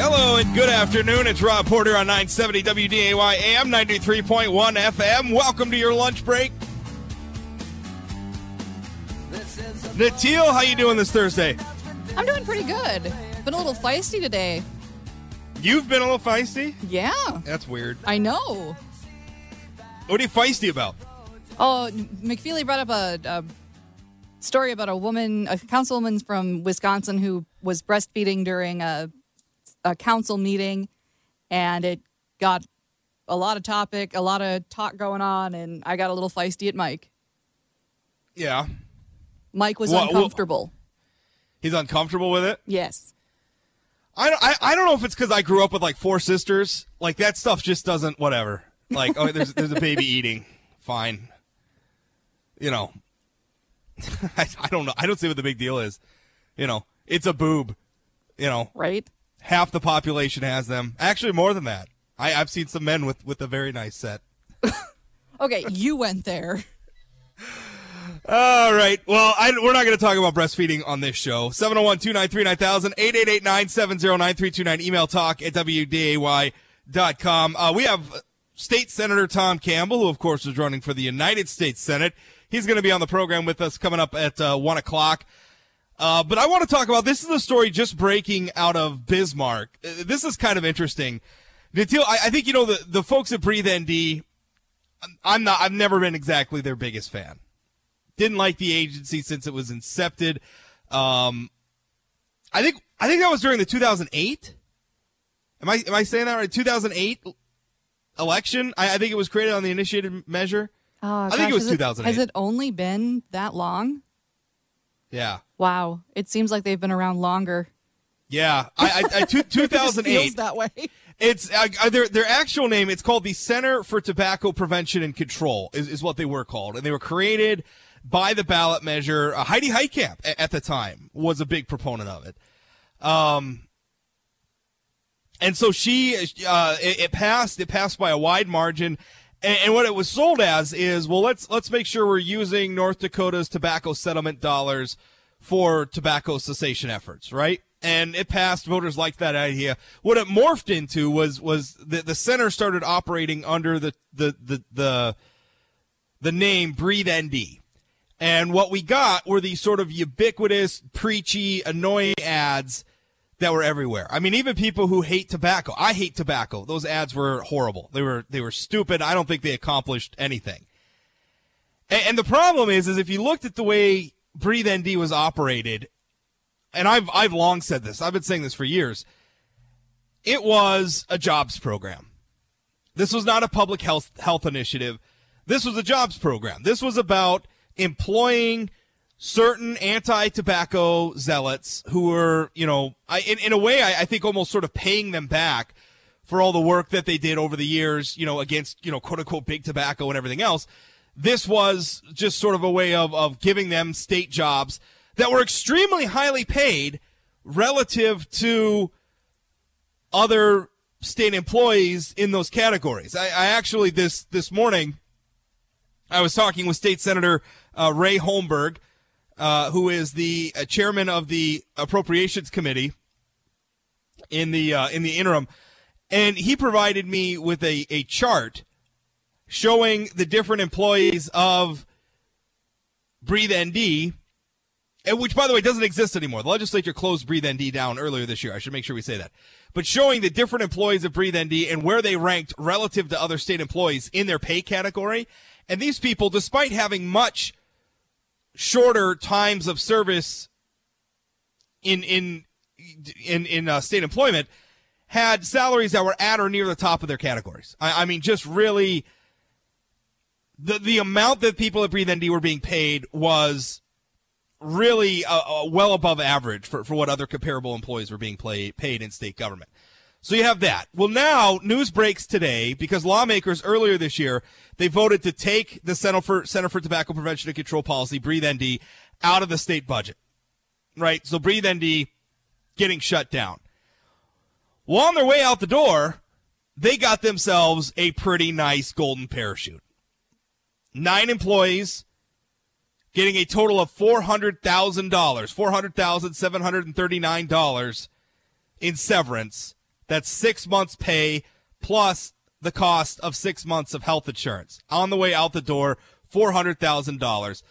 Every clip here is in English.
Hello and good afternoon. It's Rob Porter on 970 WDAY AM 93.1 FM. Welcome to your lunch break. Natil, how you doing this Thursday? I'm doing pretty good. Been a little feisty today. You've been a little feisty? Yeah, That's weird. I know. What are you feisty about? Oh, McFeely brought up a, a story about a woman, a councilwoman from Wisconsin who was breastfeeding during a, a council meeting, and it got a lot of topic, a lot of talk going on, and I got a little feisty at Mike. Yeah. Mike was Well, well- uncomfortable. He's uncomfortable with it? yes. I don't, I, I don't know if it's because I grew up with like four sisters. Like that stuff just doesn't, whatever. Like, oh, there's, there's a baby eating. Fine. You know, I, I don't know. I don't see what the big deal is. You know, it's a boob. You know, Right? Half the population has them. Actually, more than that. I, I've seen some men with, with a very nice set. Okay, you went there. All right. Well, I, we're not going to talk about breastfeeding on this show. 701 293 9000, 888 970 9329. Email talk at WDAY.com. Uh, we have State Senator Tom Campbell, who, of course, is running for the United States Senate. He's going to be on the program with us coming up at uh, 1 o'clock. Uh, but I want to talk about this is a story just breaking out of Bismarck. Uh, This is kind of interesting. Natil, I, I think you know the the folks at Breathe ND. I'm- not. I've never been exactly their biggest fan. Didn't like the agency since it was incepted. Um, I think I think that was during the 2008. Am I am I saying that right? 2008 election. I, I think it was created on the initiated measure. Oh, I think it was has 2008. Has it only been that long? Yeah, Wow. It seems like they've been around longer. yeah. I, I, I two, It just 2008. feels that way. It's uh, uh, their their actual name. It's called the Center for Tobacco Prevention and Control. Is, is what they were called, and they were created by the ballot measure. Uh, Heidi Heitkamp a- at the time was a big proponent of it. Um, and so she, uh, it, it passed. It passed by a wide margin. And, and what it was sold as is, well, let's let's make sure we're using North Dakota's tobacco settlement dollars for tobacco cessation efforts, right? And it passed. Voters liked that idea. What it morphed into was was the the center started operating under the the the the, the name Breathe ND. And what we got were these sort of ubiquitous, preachy, annoying ads that were everywhere. I mean, even people who hate tobacco. I hate tobacco. Those ads were horrible. They were they were stupid. I don't think they accomplished anything. And, and the problem is, is if you looked at the way Breathe ND was operated, and I've I've long said this. I've been saying this for years. It was a jobs program. This was not a public health health initiative. This was a jobs program. This was about employing certain anti-tobacco zealots who were, you know, I, in, in a way, I, I think almost sort of paying them back for all the work that they did over the years, you know, against, you know, quote unquote big tobacco and everything else. This was just sort of a way of, of giving them state jobs that were extremely highly paid relative to other state employees in those categories. I, I actually this this morning I was talking with State Senator uh, Ray Holmberg, uh, who is the uh, chairman of the Appropriations Committee in the uh, in the interim, and he provided me with a, a chart showing the different employees of Breathe ND, and which, by the way, doesn't exist anymore. The legislature closed Breathe ND down earlier this year. I should make sure we say that. But showing the different employees of Breathe ND and where they ranked relative to other state employees in their pay category. And these people, despite having much shorter times of service in in in in uh, state employment, had salaries that were at or near the top of their categories. I, I mean, just really the the amount that people at Breathe ND were being paid was really uh, uh, well above average for, for what other comparable employees were being play, paid in state government. So you have that. Well, now news breaks today because lawmakers earlier this year they voted to take the Center for Center for Tobacco Prevention and Control Policy, Breathe ND, out of the state budget. Right. So Breathe ND getting shut down. Well, on their way out the door, they got themselves a pretty nice golden parachute. Nine employees getting a total of $400,000, $400,739 in severance That's six months' pay plus the cost of six months of health insurance. On the way out the door, $400,000.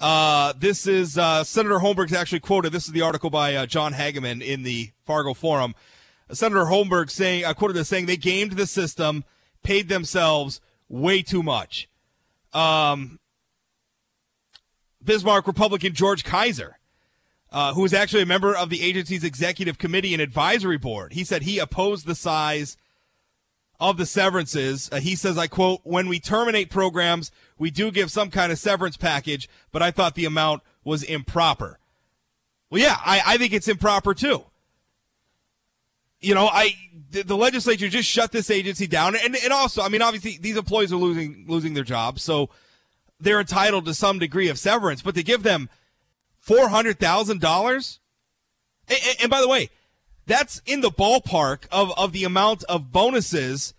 Uh, this is uh, Senator Holmberg's actually quoted. This is the article by uh, John Hageman in the Fargo Forum. Senator Holmberg saying, I quoted this saying, they gamed the system, paid themselves way too much. Um, Bismarck Republican George Keiser, uh, who was actually a member of the agency's executive committee and advisory board, he said he opposed the size of the severances. Uh, he says, I quote, when we terminate programs, we do give some kind of severance package, but I thought the amount was improper. Well, yeah, I, I think it's improper too. You know, I the, legislature just shut this agency down, and, and also, I mean, obviously, these employees are losing losing their jobs, so they're entitled to some degree of severance. But to give them four hundred thousand dollars, and by the way, that's in the ballpark of, of the amount of bonuses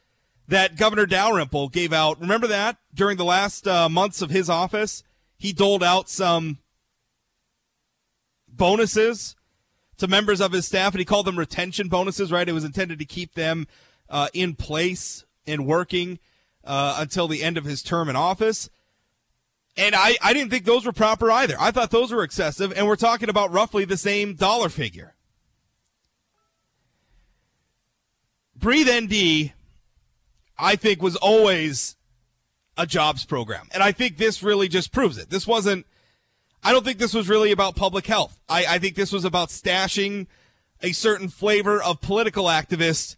that Governor Dalrymple gave out. Remember that during the last uh, months of his office, he doled out some bonuses to members of his staff, and he called them retention bonuses. Right? It was intended to keep them uh, in place and working uh, until the end of his term in office. And I, I didn't think those were proper either. I thought those were excessive, and we're talking about roughly the same dollar figure. Breathe ND, I think, was always a jobs program. And I think this really just proves it. This wasn't I don't think this was really about public health. I, I think this was about stashing a certain flavor of political activists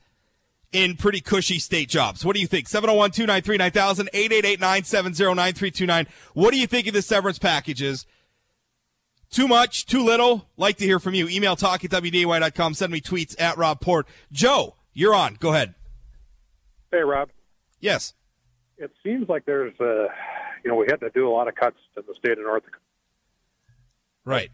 in pretty cushy state jobs. What do you think? 701 293 9000 888 970 9329. What do you think of the severance packages? Too much, too little? Like to hear from you. Email talk at WDAY.com. Send me tweets at Rob Port. Joe, you're on. Go ahead. Hey, Rob. Yes. It seems like there's, uh, you know, we had to do a lot of cuts in the state of North Right.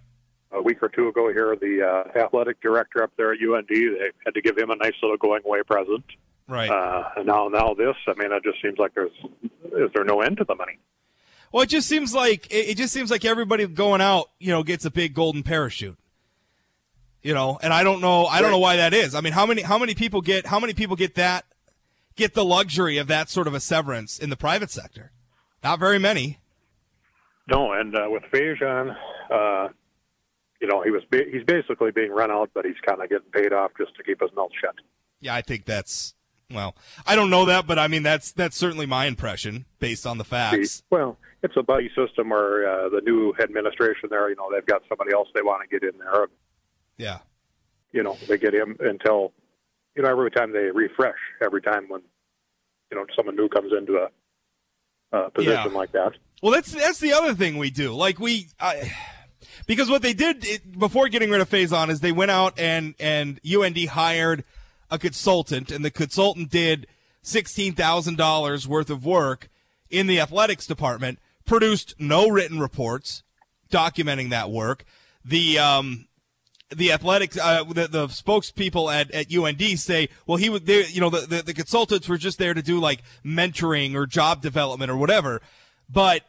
A week or two ago here, the uh, athletic director up there at UND, they had to give him a nice little going away present. Right. Uh, and now, now this. I mean, it just seems like there's is there no end to the money? Well, it just seems like it just seems like everybody going out, you know, gets a big golden parachute. You know, and I don't know, I don't know why that is. I mean, how many how many people get how many people get that get the luxury of that sort of a severance in the private sector? Not very many. No, and uh, with Faison, uh, you know, he was ba- he's basically being run out, but he's kind of getting paid off just to keep his mouth shut. Yeah, I think that's well, I don't know that, but I mean that's that's certainly my impression based on the facts. Well, it's a buddy system where uh, the new administration there, you know, they've got somebody else they want to get in there. Yeah. You know, they get him until you know every time they refresh, every time when you know someone new comes into a uh, position yeah. like that. Well, that's that's the other thing we do. Like we, I, because what they did it, before getting rid of Faison is they went out and and UND hired a consultant, and the consultant did sixteen thousand dollars worth of work in the athletics department, produced no written reports documenting that work. The um, the athletics, uh, the, the spokespeople at, at UND say, well, he was there, you know, the, the, the, consultants were just there to do like mentoring or job development or whatever. But,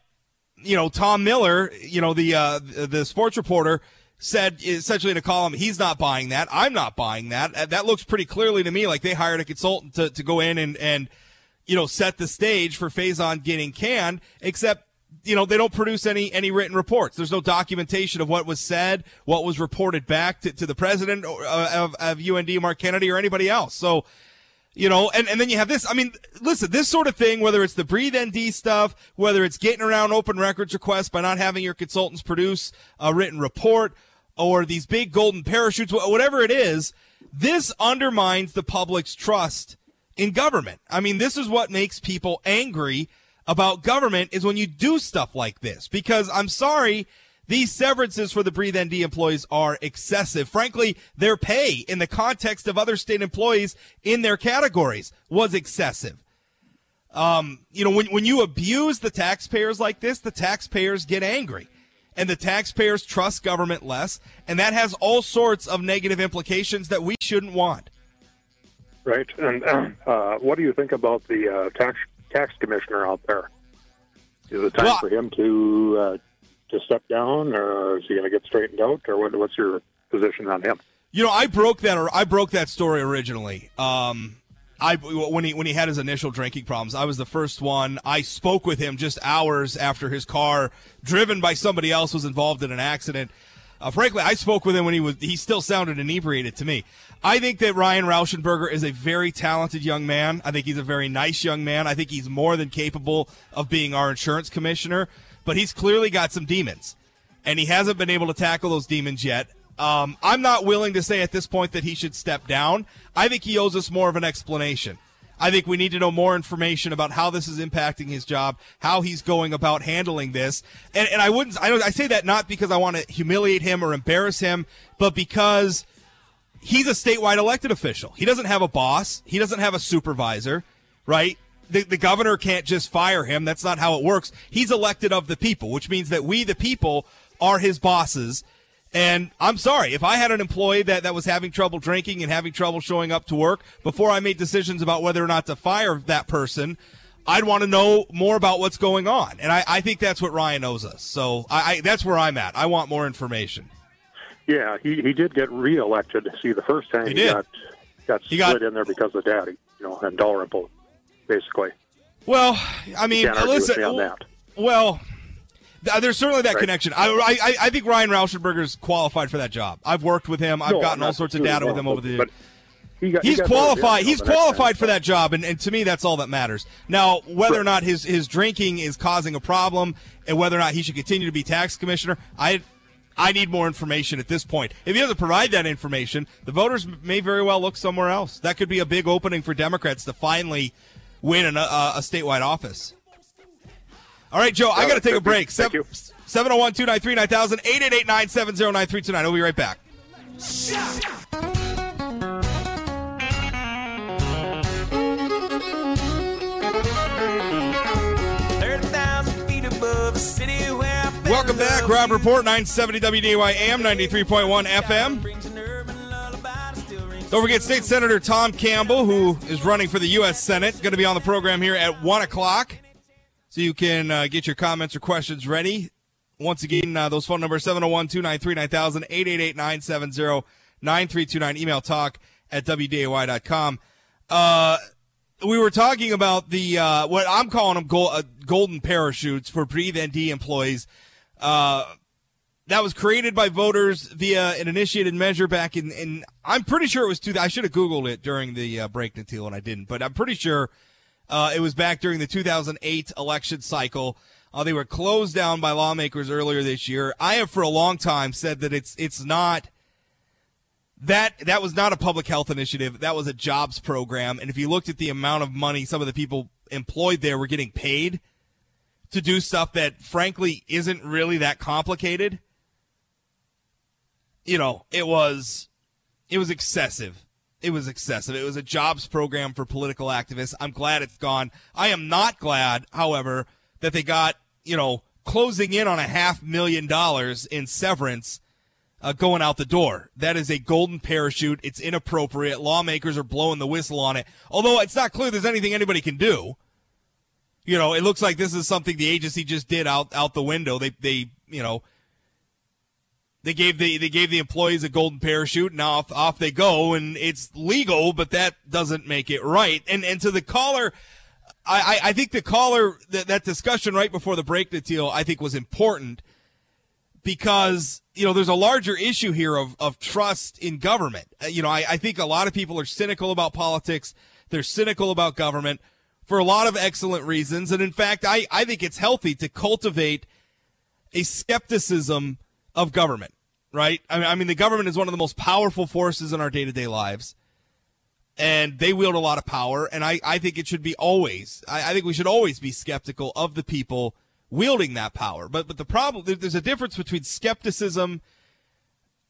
you know, Tom Miller, you know, the, uh, the sports reporter said essentially in a column, he's not buying that. I'm not buying that. That looks pretty clearly to me like they hired a consultant to, to go in and, and, you know, set the stage for Faison getting canned, except you know, they don't produce any any written reports. There's no documentation of what was said, what was reported back to, to the president uh, of, of UND, Mark Kennedy, or anybody else. So, you know, and, and then you have this. I mean, listen, this sort of thing, whether it's the Breathe ND stuff, whether it's getting around open records requests by not having your consultants produce a written report, or these big golden parachutes, whatever it is, this undermines the public's trust in government. I mean, this is what makes people angry about government is when you do stuff like this. Because I'm sorry, these severances for the Breathe ND employees are excessive. Frankly, their pay in the context of other state employees in their categories was excessive. Um, you know, when, when you abuse the taxpayers like this, the taxpayers get angry and the taxpayers trust government less. And that has all sorts of negative implications that we shouldn't want. Right. And uh, what do you think about the uh, tax tax commissioner out there. Is it time well, for him to uh, to step down, or is he going to get straightened out, or what, what's your position on him? You know, I broke that I broke that story originally. Um, I when he when he had his initial drinking problems, I was the first one. I spoke with him just hours after his car, driven by somebody else, was involved in an accident. Uh, frankly, I spoke with him when he was he still sounded inebriated to me. I think that Ryan Rauschenberger is a very talented young man. I think he's a very nice young man. I think he's more than capable of being our insurance commissioner, but he's clearly got some demons, and he hasn't been able to tackle those demons yet. Um, I'm not willing to say at this point that he should step down. I think he owes us more of an explanation. I think we need to know more information about how this is impacting his job, how he's going about handling this. And, and I wouldn't, I, I say that not because I want to humiliate him or embarrass him, but because he's a statewide elected official. He doesn't have a boss. He doesn't have a supervisor, right? The, the governor can't just fire him. That's not how it works. He's elected of the people, which means that we, the people, are his bosses and I'm sorry, if I had an employee that, that was having trouble drinking and having trouble showing up to work, before I made decisions about whether or not to fire that person, I'd want to know more about what's going on. And I, I think that's what Ryan owes us. So I, I, that's where I'm at. I want more information. Yeah, he, he did get reelected. See, the first time he, he got got He split got- in there because of Daddy, you know, and Dalrymple, basically. Well, I mean, Can't argue with listen. me. Well, th- there's certainly that Right. connection. I, I, I think Ryan Rauschenberger's qualified for that job. I've worked with him. I've No, gotten all sorts of data with him over the but he got, he he's in, qualified. He's the next time. qualified for that job, and, and to me, that's all that matters. Now, whether or not his his drinking is causing a problem, and whether or not he should continue to be tax commissioner, I I need more information at this point. If he doesn't provide that information, the voters may very well look somewhere else. That could be a big opening for Democrats to finally win an, a, a statewide office. All right, Joe, I got to take a break. Thank you. 701 293 9000 888 970 9329. We'll be right back. Welcome back, Rob Report, 970 WDAY AM, 93.1 FM. Don't forget State Senator Tom Campbell, who is running for the U.S. Senate, going to be on the program here at 1 o'clock. So you can uh, get your comments or questions ready. Once again, uh, those phone numbers 701 293 9000 888 970 9329. Email talk at WDAY.com. Uh, we were talking about the uh, what I'm calling them gol- uh, golden parachutes for Breathe ND employees. Uh, that was created by voters via an initiated measure back in, in I'm pretty sure it was two. I should have googled it during the uh, break, Natil, and I didn't. But I'm pretty sure uh, it was back during the 2008 election cycle. Uh, they were closed down by lawmakers earlier this year. I have for a long time said that it's it's not that that was not a public health initiative. That was a jobs program. And if you looked at the amount of money some of the people employed there were getting paid to do stuff that frankly isn't really that complicated, you know, it was it was excessive. It was excessive. It was a jobs program for political activists. I'm glad it's gone. I am not glad, however, that they got, you know, closing in on a half million dollars in severance uh, going out the door. That is a golden parachute. It's inappropriate. Lawmakers are blowing the whistle on it. Although it's not clear there's anything anybody can do. You know, it looks like this is something the agency just did out out the window. They they you know they gave the they gave the employees a golden parachute and off off they go and it's legal, but that doesn't make it right. And and to the caller, I I, think the caller that that discussion right before the break, the deal, I think was important because you know there's a larger issue here of, of trust in government. Uh, You know, I, I think a lot of people are cynical about politics. They're cynical about government for a lot of excellent reasons. And in fact, I, I think it's healthy to cultivate a skepticism of government, right? I mean, I mean, the government is one of the most powerful forces in our day to day lives. And they wield a lot of power. And I, I think it should be always, I, I think we should always be skeptical of the people wielding that power. But but the problem there's a difference between skepticism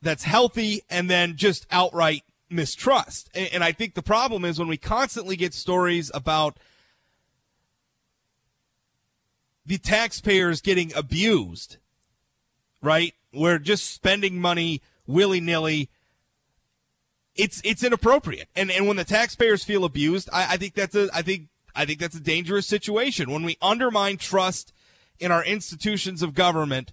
that's healthy and then just outright mistrust. And, and I think the problem is when we constantly get stories about the taxpayers getting abused, right? We're just spending money willy nilly. It's it's inappropriate, and and when the taxpayers feel abused, I, I think that's a I think I think that's a dangerous situation when we undermine trust in our institutions of government.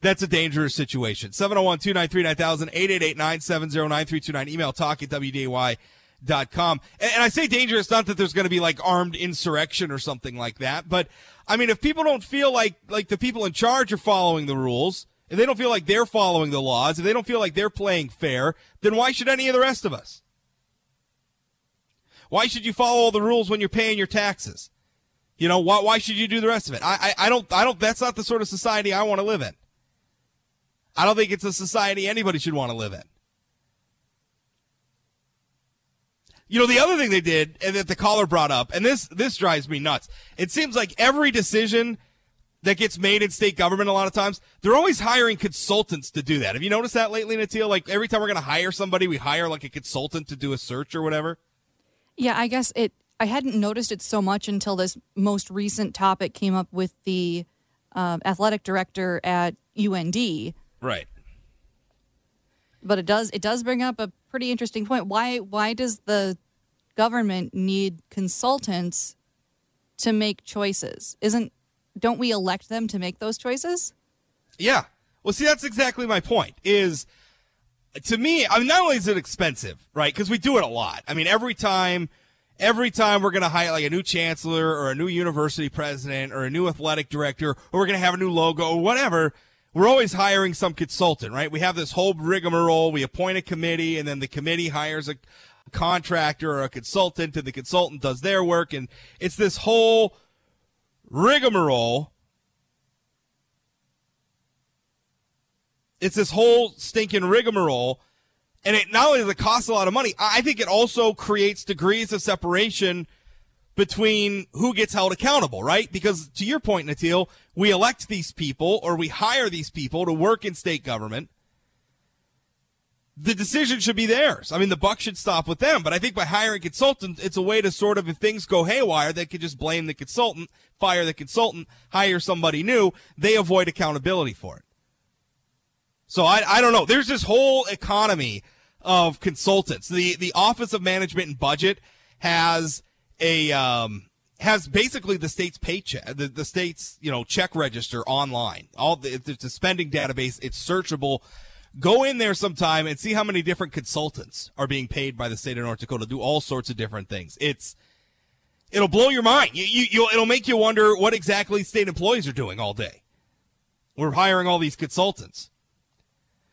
that's a dangerous situation. 701 293 9000 888 970 9329. Email talk at WDAY.com. And, and I say dangerous, not that there's going to be like armed insurrection or something like that, but I mean, if people don't feel like, like the people in charge are following the rules, if they don't feel like they're following the laws, if they don't feel like they're playing fair, then why should any of the rest of us? Why should you follow all the rules when you're paying your taxes? You know, why, why should you do the rest of it? I, I, I don't, I don't, that's not the sort of society I want to live in. I don't think it's a society anybody should want to live in. You know, the other thing they did and that the caller brought up, and this, this drives me nuts. It seems like every decision that gets made in state government a lot of times, they're always hiring consultants to do that. Have you noticed that lately, Natil? Like every time we're going to hire somebody, we hire like a consultant to do a search or whatever. Yeah, I guess it. I hadn't noticed it so much until this most recent topic came up with the uh, athletic director at UND. Right. But it does it does bring up a pretty interesting point. Why why does the government need consultants to make choices? Isn't don't we elect them to make those choices? Yeah. Well, see, that's exactly my point. Is to me, I mean, not only is it expensive, right? Because we do it a lot. I mean, every time, every time we're going to hire like a new chancellor or a new university president or a new athletic director, or we're going to have a new logo or whatever, we're always hiring some consultant, right? We have this whole rigmarole. We appoint a committee, and then the committee hires a contractor or a consultant, and the consultant does their work, and it's this whole rigmarole. It's this whole stinking rigmarole. And it not only does it cost a lot of money, I think it also creates degrees of separation between who gets held accountable, right? Because to your point, Natil, we elect these people or we hire these people to work in state government. The decision should be theirs. I mean, the buck should stop with them. But I think by hiring consultants, it's a way to sort of, if things go haywire, they could just blame the consultant, fire the consultant, hire somebody new. They avoid accountability for it. So I, I don't know. There's this whole economy of consultants. The the Office of Management and Budget has a um, has basically the state's paycheck, the, the state's you know check register online. All the, it's a spending database. It's searchable. Go in there sometime and see how many different consultants are being paid by the state of North Dakota to do all sorts of different things. It's it'll blow your mind. You, you it'll make you wonder what exactly state employees are doing all day. We're hiring all these consultants.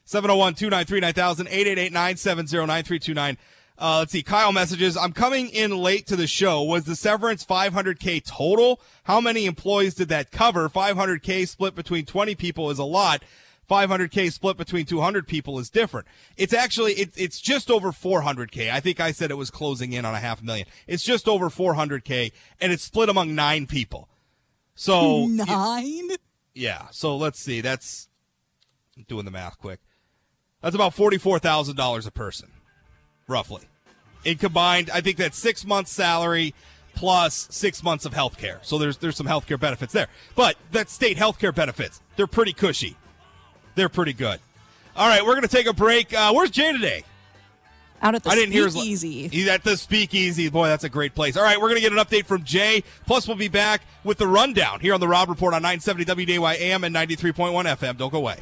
701 293 9000 888 970 9329. Uh, let's see. Kyle messages. I'm coming in late to the show. Was the severance 500K total? How many employees did that cover? 500K split between 20 people is a lot. 500K split between 200 people is different. It's actually, it, it's just over 400K. I think I said it was closing in on a half million. It's just over 400K and it's split among nine people. So. Nine? Yeah. So let's see. That's I'm doing the math quick. That's about $44,000 a person, roughly. In combined, I think that's six months' salary plus six months of health care. So there's there's some health care benefits there. But that state health care benefits, they're pretty cushy. They're pretty good. All right, we're going to take a break. Uh, where's Jay today? Out at the I didn't hear his speakeasy. He's at the speakeasy. Boy, that's a great place. All right, we're going to get an update from Jay. Plus, we'll be back with the rundown here on the Rob Report on 970 WDAY AM and 93.1 FM. Don't go away.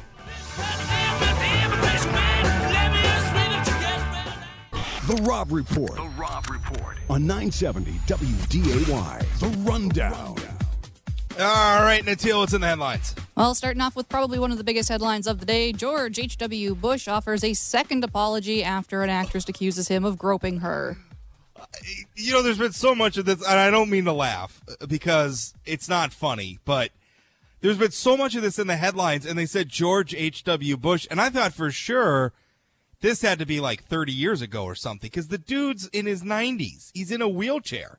The Rob Report. The Rob Report. On 970 WDAY. The Rundown. All right, Natil, what's in the headlines? Well, starting off with probably one of the biggest headlines of the day George H.W. Bush offers a second apology after an actress accuses him of groping her. Uh, you know, there's been so much of this, and I don't mean to laugh uh, because it's not funny, but there's been so much of this in the headlines, and they said George H.W. Bush, and I thought for sure this had to be like 30 years ago or something because the dude's in his 90s. He's in a wheelchair.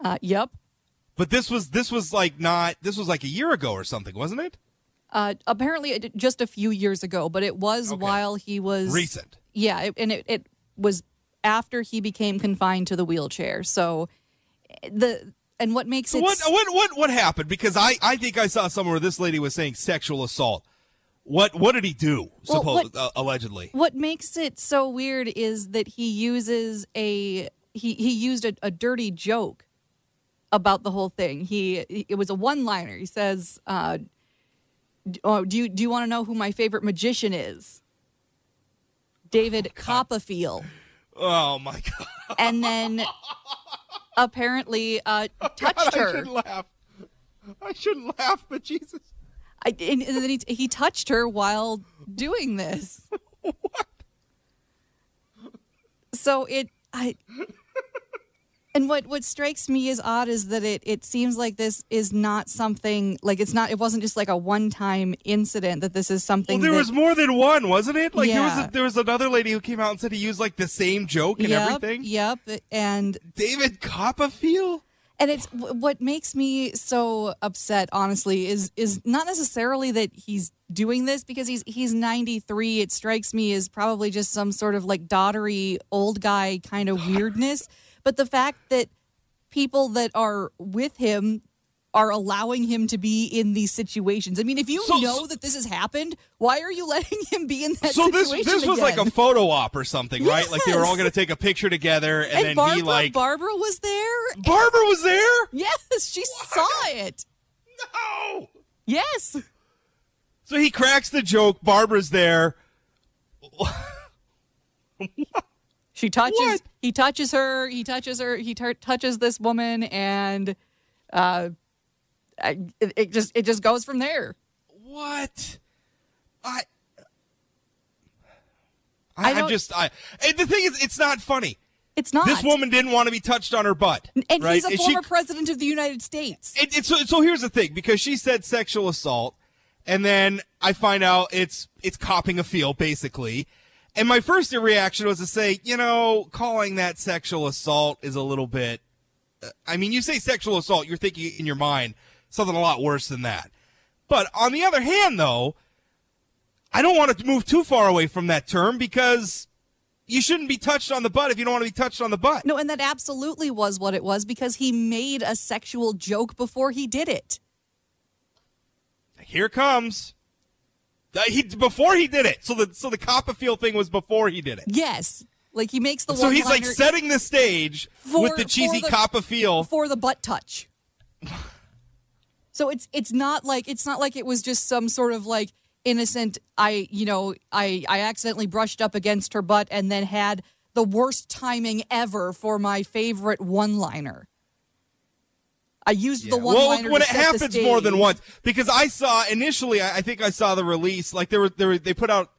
Uh, yep. But this was this was like not this was like a year ago or something, wasn't it? Uh, apparently, just a few years ago, but it was Okay. while he was Recent. Yeah, it, and it, it was after he became confined to the wheelchair. So the and what makes So it what what what what happened? Because I I think I saw somewhere this lady was saying sexual assault. What what did he do? Well, Supposed what- uh, allegedly. what makes it so weird is that he uses a he he used a, a dirty joke about the whole thing. He it was a one liner. He says, uh, Oh, do you do you want to know who my favorite magician is? David Copperfield. Oh my god! And then apparently uh, touched I her. shouldn't laugh. I shouldn't laugh, but Jesus. I, and, and then he, he touched her while doing this. what? So it I and what what strikes me as odd is that it it seems like this is not something like it's not it wasn't just like a one time incident that this is something. Well, there that, was more than one, wasn't it? Like there was a, there was another lady who came out and said he used like the same joke and yep, everything. Yep, and David Copperfield. And it's what makes me so upset honestly is is not necessarily that he's doing this because he's he's 93 it strikes me as probably just some sort of like doddery old guy kind of weirdness. But the fact that people that are with him are allowing him to be in these situations. I mean, if you So- know that this has happened, why are you letting him be in that situation? So this this was like a photo op or something, right? Like they were all going to take a picture together, and, and then Barbara, he like Barbara was there. Barbara was there. Yes, she saw it. No. Yes. So he cracks the joke. Barbara's there. She touches. What? He touches her. He touches her. He tar- touches this woman, and uh, I- it, it just it just goes from there. What? I. I I, I'm just I. And the thing is, it's not funny. It's not. This woman didn't want to be touched on her butt, and right? he's a And she- former president of the United States. It, it, so, so here's the thing because she said sexual assault and then i find out it's it's copping a feel basically and my first reaction was to say you know calling that sexual assault is a little bit uh, i mean you say sexual assault you're thinking in your mind something a lot worse than that but on the other hand though i don't want to move too far away from that term because you shouldn't be touched on the butt if you don't want to be touched on the butt No, and that absolutely was what it was because he made a sexual joke before he did it. Here comes. He before he did it. So the so the Copperfield thing was before he did it. Yes, like he makes the So he's like setting the stage For- with the cheesy Copperfield. for the butt touch. So it's it's not like it's not like it was just some sort of like innocent I you know I I accidentally brushed up against her butt and then had the worst timing ever for my favorite one-liner. I used the one-liner well, when it happens more than once, because I saw initially, I I think I saw the release. Like they were, they were, they put out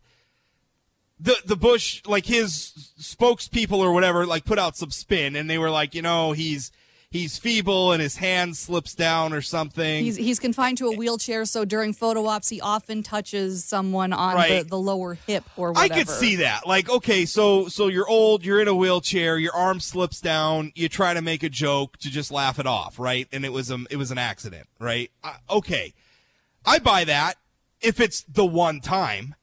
the the Bush, like his spokespeople or whatever, like put out some spin, and they were like, you know, he's he's feeble and his hand slips down or something. He's he's confined to a wheelchair, so during photo ops, he often touches someone on Right. the, the lower hip or whatever. I could see that. Like, okay, so so you're old, you're in a wheelchair, your arm slips down, you try to make a joke to just laugh it off, right? And it was um it was an accident, right? Uh, okay, I buy that if it's the one time.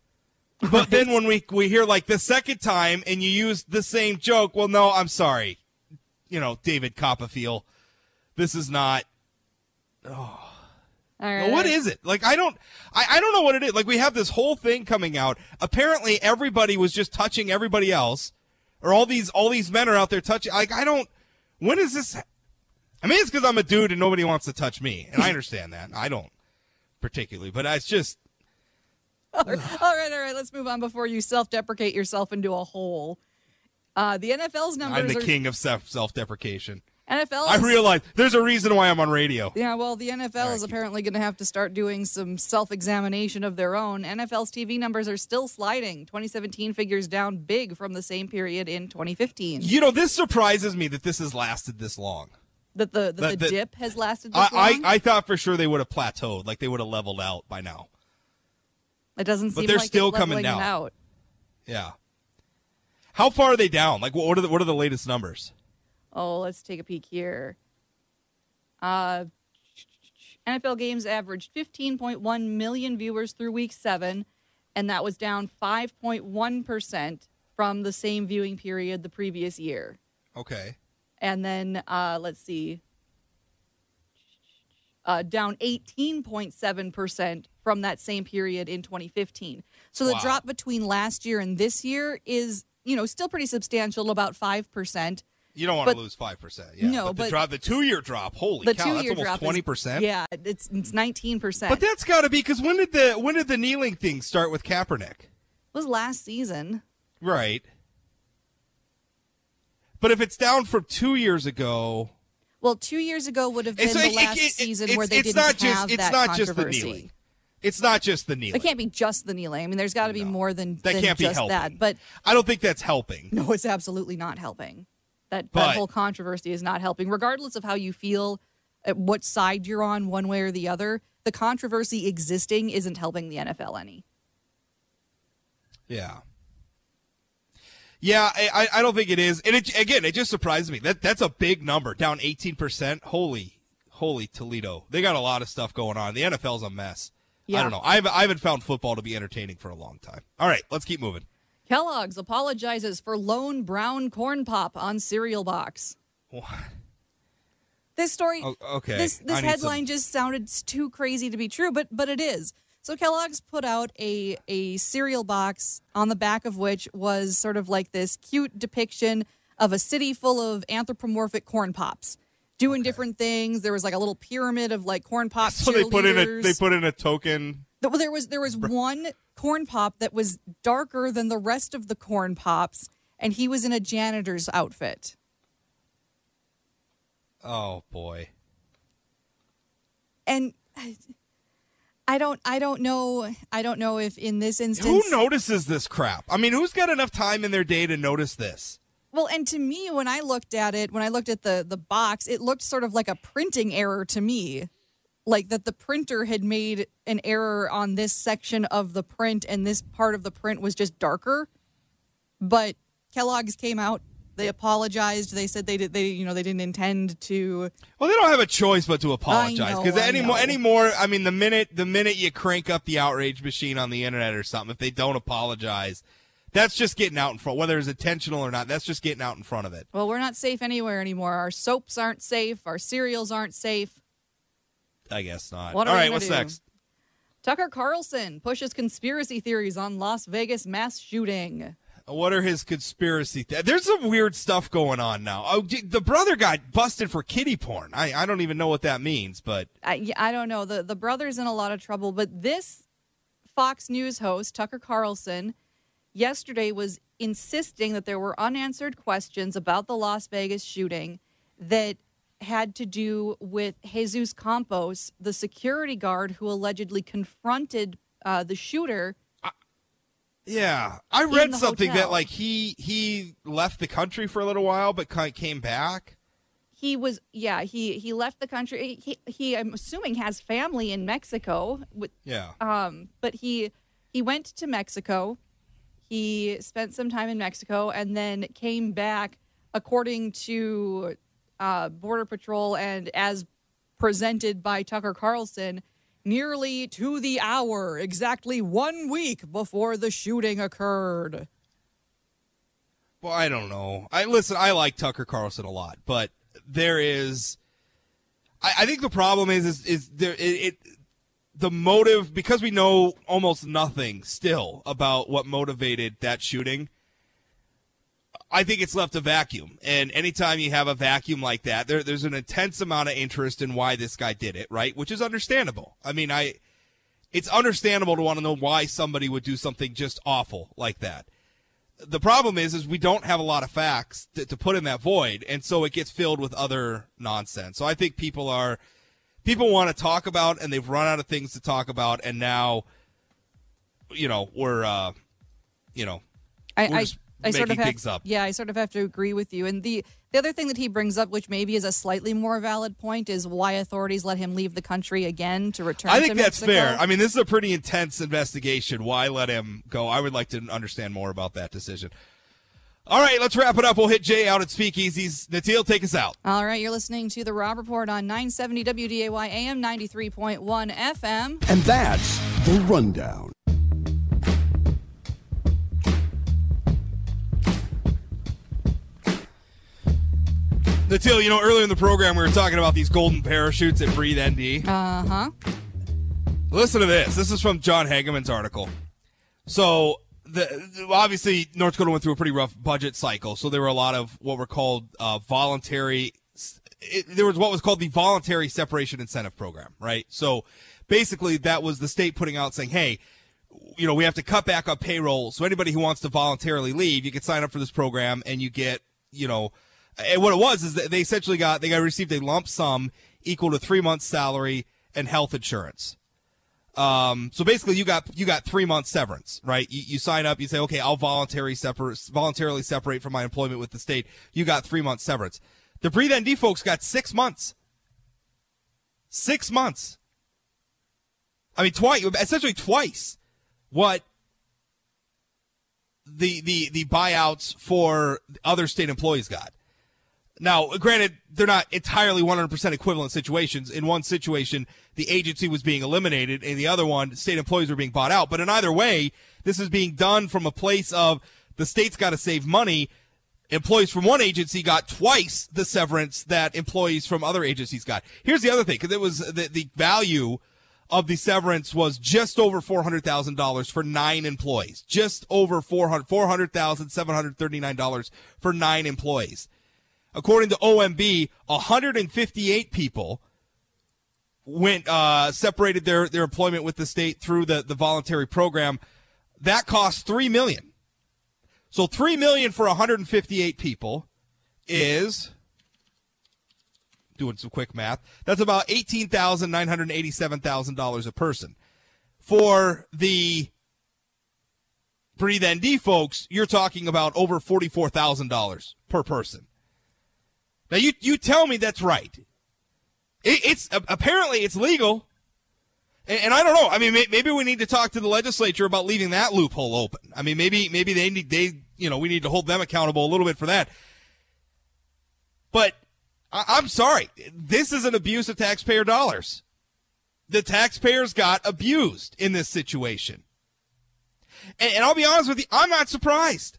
But then when we we hear like the second time and you use the same joke, well, no, I'm sorry, you know, David Copperfield, this is not. Oh. Right. what is it? Like I don't I, I don't know what it is. Like we have this whole thing coming out. Apparently everybody was just touching everybody else. Or all these all these men are out there touching like I don't when is this I mean it's cuz I'm a dude and nobody wants to touch me. And I understand that. I don't particularly, but it's just all right, all right, all right. Let's move on before you self-deprecate yourself into a hole. Uh, the NFL's numbers I'm the are king of self self-deprecation. NFL. I realize there's a reason why I'm on radio. Yeah, well, the NFL is apparently going to have to start doing some self-examination of their own. NFL's TV numbers are still sliding. 2017 figures down big from the same period in 2015. You know, this surprises me that this has lasted this long. That the that the, that- dip has lasted this I, long. I, I thought for sure they would have plateaued, like they would have leveled out by now. it doesn't seem but they're like still coming down. out. Yeah. How far are they down? Like, what are the what are the latest numbers? Oh, let's take a peek here. Uh, NFL games averaged 15.1 million viewers through week seven, and that was down 5.1% from the same viewing period the previous year. Okay. And then, uh, let's see, uh, down 18.7% from that same period in 2015. So the Wow. drop between last year and this year is, you know, still pretty substantial, about 5%. You don't want to lose five percent. Yeah. No, but the drop, the two-year drop. Holy The cow, that's almost drop twenty percent. Yeah, it's it's nineteen percent. But that's got to be because when did the when did the kneeling thing start with Kaepernick? was last season. Right. But if it's down from two years ago, Well, two years ago would have been It's- the it- last it- it- season where they it's didn't not just- have it's that not just the controversy. It's not just the kneeling. It can't be just the kneeling. I mean, there's got to be more than, That than can't be just helping. that. But I don't think that's helping. no, it's absolutely not helping. That But- that whole controversy is not helping, regardless of how you feel, at what side you're on, one way or the other. The controversy existing isn't helping the NFL any. Yeah. Yeah, I, I- don't think it is. And it, again, it just surprised me. That that's a big number, down eighteen percent. Holy, holy Toledo! They got a lot of stuff going on. The NFL's a mess. I don't know. I haven't, I haven't found football to be entertaining for a long time. All right, let's keep moving. Kellogg's apologizes for lone brown corn pop on cereal box. What? This story, O- okay, This this headline some- just sounded too crazy to be true, but but it is. So Kellogg's put out a a cereal box on the back of which was sort of like this cute depiction of a city full of anthropomorphic corn pops doing different things. There was like a little pyramid of like corn pop So they put in a they put in a token. Well, there was there was one corn pop that was darker than the rest of the corn pops, and he was in a janitor's outfit. Oh boy. And I don't I don't know I don't know if in this instance Who notices this crap? I mean, who's got enough time in their day to notice this? Well, and to me, when I looked at it, when I looked at the the box, it looked sort of like a printing error to me, like that the printer had made an error on this section of the print, and this part of the print was just darker. But Kellogg's came out. They apologized. They said they did. They you know they didn't intend to. Well, they don't have a choice but to apologize because anymore, anymore. I mean, the minute the minute you crank up the outrage machine on the internet or something, if they don't apologize, that's just getting out in front. Whether it's intentional or not, that's just getting out in front of it. Well, we're not safe anywhere anymore. Our soaps aren't safe. Our cereals aren't safe. I guess not. What All right, what's do? next? Tucker Carlson pushes conspiracy theories on Las Vegas mass shooting. What are his conspiracy? Th- There's some weird stuff going on now. Oh, the brother got busted for kitty porn. I, I don't even know what that means, but I, I don't know. The the brother's in a lot of trouble, but this Fox News host, Tucker Carlson, yesterday was insisting that there were unanswered questions about the Las Vegas shooting that had to do with Jesus Campos, the security guard who allegedly confronted uh, the shooter. yeah, I read something that like he he left the country for a little while, but came back. He was, yeah, he he left the country. He, he I'm assuming has family in Mexico. With, Yeah. um, but he he went to Mexico. He spent some time in Mexico and then came back, according to uh, Border Patrol and as presented by Tucker Carlson, nearly to the hour, exactly one week before the shooting occurred. Well, I don't know. I listen. I like Tucker Carlson a lot, but there is. I, I think the problem is is is there it, it the motive because we know almost nothing still about what motivated that shooting. I think it's left a vacuum, and anytime you have a vacuum like that, there, there's an intense amount of interest in why this guy did it, right? Which is understandable. I mean, I it's understandable to want to know why somebody would do something just awful like that the problem is is we don't have a lot of facts to, to put in that void and so it gets filled with other nonsense so i think people are people want to talk about and they've run out of things to talk about and now you know we're uh you know I, I, I sort of have, up. Yeah, I sort of have to agree with you. And the the other thing that he brings up, which maybe is a slightly more valid point, is why authorities let him leave the country again to return. i think that's Mexico. fair i mean this is a pretty intense investigation why let him go i would like to understand more about that decision all right let's wrap it up we'll hit jay out at speakeasies natil take us out All right, you're listening to the Rob Report on 970 WDAY AM 93.1 FM. And that's the rundown. natil you know earlier in the program we were talking about these golden parachutes at breathe nd Uh huh. Listen to this. This is from John Hageman's article. So the obviously North Dakota went through a pretty rough budget cycle, so there were a lot of what were called uh, voluntary. It, there was what was called the voluntary separation incentive program, right? So basically, that was the state putting out saying, "Hey, you know, we have to cut back on payroll, so anybody who wants to voluntarily leave, you can sign up for this program, and you get, you know." And what it was is that they essentially got they got received a lump sum equal to three months' salary and health insurance. Um, so basically, you got you got three months severance, right? You, you sign up, you say, okay, I'll voluntarily separate voluntarily separate from my employment with the state. You got three months severance. The Breathe ND folks got six months. Six months. I mean, twice, essentially twice what the the the buyouts for other state employees got. Now, granted, they're not entirely 100% equivalent situations. In one situation, the agency was being eliminated. In the other one, state employees were being bought out. But in either way, this is being done from a place of the state's got to save money. Employees from one agency got twice the severance that employees from other agencies got. Here's the other thing, because it was the, the value of the severance was just over $400,000 for nine employees. Just over $400,000, $400,739 for nine employees. According to OMB, 158 people went uh, separated their, their employment with the state through the, the voluntary program. That cost three million. So three million for 158 people is doing some quick math. That's about eighteen thousand nine hundred eighty-seven thousand dollars a person. For the Breathe ND folks, you're talking about over forty-four thousand dollars per person. Now you you tell me that's right. It, it's apparently it's legal, and, and, I don't know. I mean, may, maybe we need to talk to the legislature about leaving that loophole open. I mean, maybe maybe they need they you know we need to hold them accountable a little bit for that. But I, I'm sorry, this is an abuse of taxpayer dollars. The taxpayers got abused in this situation. And, and, I'll be honest with you, I'm not surprised.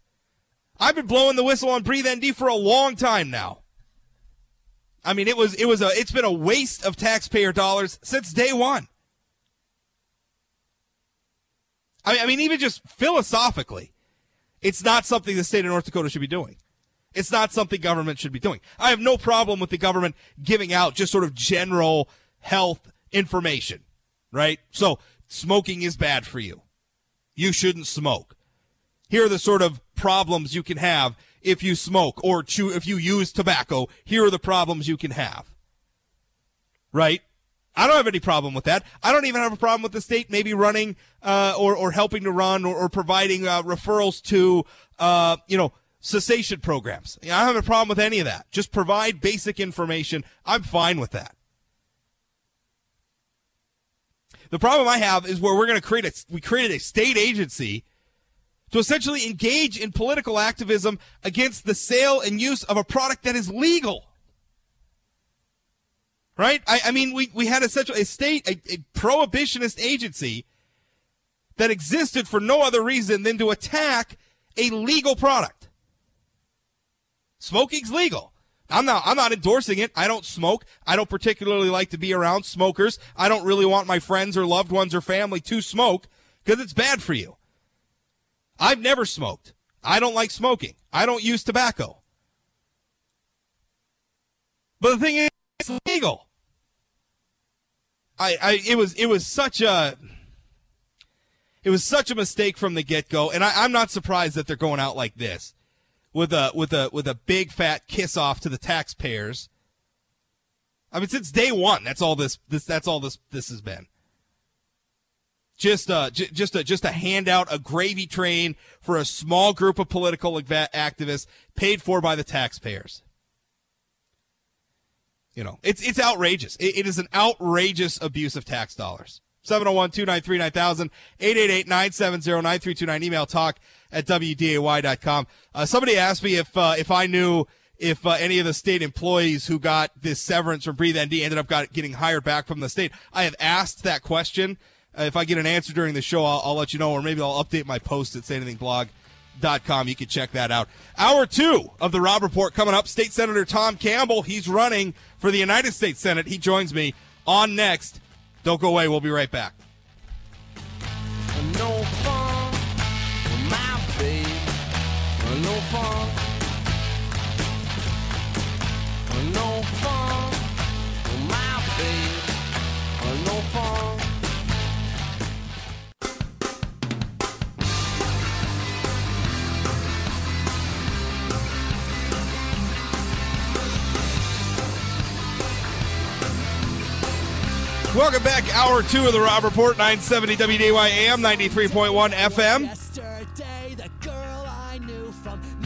I've been blowing the whistle on Breathe ND for a long time now. I mean, it was it was a it's been a waste of taxpayer dollars since day one. I mean, I mean, even just philosophically, it's not something the state of North Dakota should be doing. It's not something government should be doing. I have no problem with the government giving out just sort of general health information, right? So smoking is bad for you. You shouldn't smoke. Here are the sort of problems you can have if you smoke or chew, if you use tobacco. Here are the problems you can have. Right? I don't have any problem with that. I don't even have a problem with the state maybe running uh, or or helping to run or, or providing uh, referrals to uh, you know cessation programs. I don't have a problem with any of that. Just provide basic information. I'm fine with that. The problem I have is where we're going to create a we created a state agency to essentially engage in political activism against the sale and use of a product that is legal. Right? I, I mean, we, we had essentially a state, a, a prohibitionist agency that existed for no other reason than to attack a legal product. Smoking's legal. I'm not I'm not endorsing it. I don't smoke. I don't particularly like to be around smokers. I don't really want my friends or loved ones or family to smoke because it's bad for you. I've never smoked. I don't like smoking. I don't use tobacco. But the thing is, it's legal. I, I, it was, it was such a, it was such a mistake from the get go, and I, I'm not surprised that they're going out like this, with a, with a, with a big fat kiss off to the taxpayers. I mean, since day one, that's all this, this, that's all this, this has been just j- just a just a handout, a gravy train for a small group of political activists paid for by the taxpayers. You know, it's it's outrageous. it, it is an outrageous abuse of tax dollars. 701-293-9000, 888-970-9329, email talk at wday.com. Uh, somebody asked me if uh, if I knew if uh, any of the state employees who got this severance from Breathe ND ended up got, getting hired back from the state. I have asked that question. If I get an answer during the show, I'll, I'll, let you know, or maybe I'll update my post at sayanythingblog.com. You can check that out. Hour two of the Rob Report coming up. State Senator Tom Campbell, he's running for the United States Senate. He joins me on next. Don't go away. We'll be right back. Welcome back. Hour two of the Rob Report, 970 WDAY AM, 93.1 FM.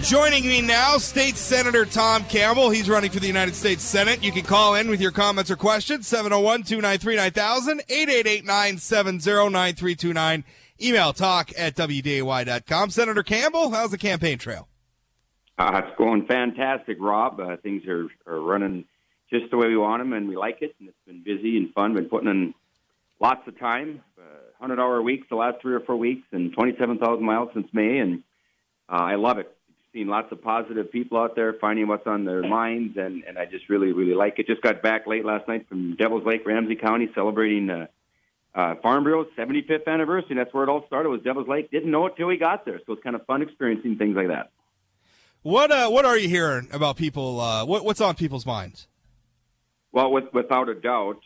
Joining me now, State Senator Tom Campbell. He's running for the United States Senate. You can call in with your comments or questions, 701 293 9000, 888 970 9329. Email talk at WDAY.com. Senator Campbell, how's the campaign trail? Uh, it's going fantastic, Rob. Uh, things are, are running just the way we want them, and we like it. And it's been busy and fun. Been putting in lots of time, uh, 100 hour weeks the last three or four weeks, and 27,000 miles since May. And uh, I love it. Seen lots of positive people out there finding what's on their minds, and, and I just really, really like it. Just got back late last night from Devil's Lake, Ramsey County, celebrating uh, uh, Farm Bureau's 75th anniversary. That's where it all started. Was Devil's Lake? Didn't know it till we got there, so it's kind of fun experiencing things like that. What uh, what are you hearing about people? Uh, what, what's on people's minds? Well, with, without a doubt,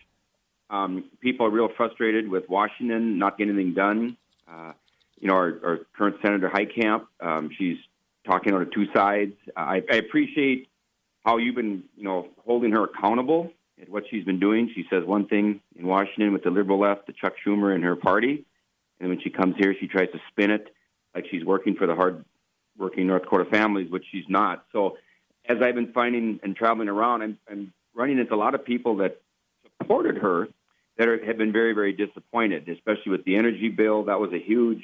um, people are real frustrated with Washington not getting anything done. Uh, you know, our, our current Senator Heitkamp, um, she's talking out of two sides. I, I appreciate how you've been, you know, holding her accountable at what she's been doing. She says one thing in Washington with the liberal left, the Chuck Schumer and her party, and when she comes here, she tries to spin it like she's working for the hard-working North Dakota families, which she's not. So, as I've been finding and traveling around, I'm, I'm running into a lot of people that supported her that are, have been very, very disappointed, especially with the energy bill. That was a huge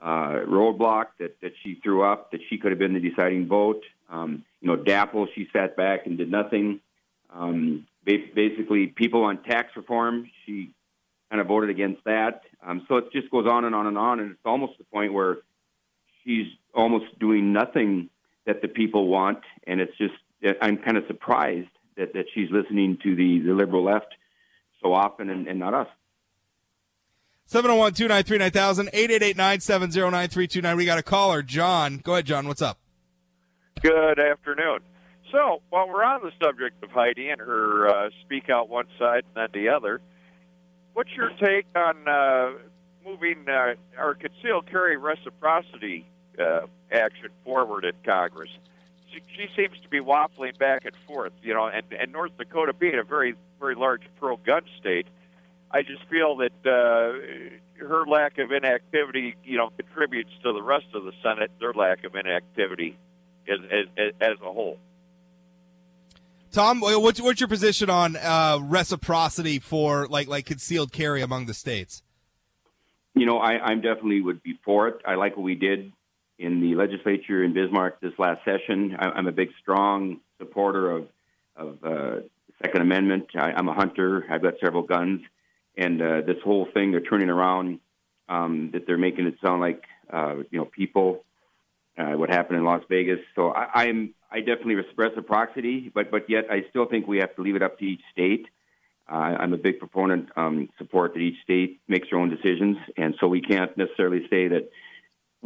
uh, roadblock that, that she threw up, that she could have been the deciding vote. Um, you know, DAPL, she sat back and did nothing. Um, basically, people on tax reform, she kind of voted against that. Um, so it just goes on and on and on, and it's almost the point where she's almost doing nothing that the people want, and it's just I'm kind of surprised that, that she's listening to the, the liberal left so often and, and not us. 701 293 9000, 888 970 9329. We got a caller, John. Go ahead, John. What's up? Good afternoon. So, while we're on the subject of Heidi and her uh, speak out one side and then the other, what's your take on uh, moving uh, our concealed carry reciprocity uh, action forward in Congress? She, she seems to be waffling back and forth, you know, and, and North Dakota being a very, very large pro gun state, I just feel that uh, her lack of inactivity, you know, contributes to the rest of the Senate, their lack of inactivity as, as, as a whole. Tom, what's what's your position on uh, reciprocity for like like concealed carry among the states? You know, I, I'm definitely would be for it. I like what we did in the legislature in Bismarck this last session. I, I'm a big, strong supporter of of uh, Second Amendment. I, I'm a hunter. I've got several guns, and uh, this whole thing they're turning around um, that they're making it sound like uh, you know people uh, what happened in Las Vegas. So I, I'm I definitely express reciprocity, but but yet I still think we have to leave it up to each state. Uh, I'm a big proponent um, support that each state makes their own decisions, and so we can't necessarily say that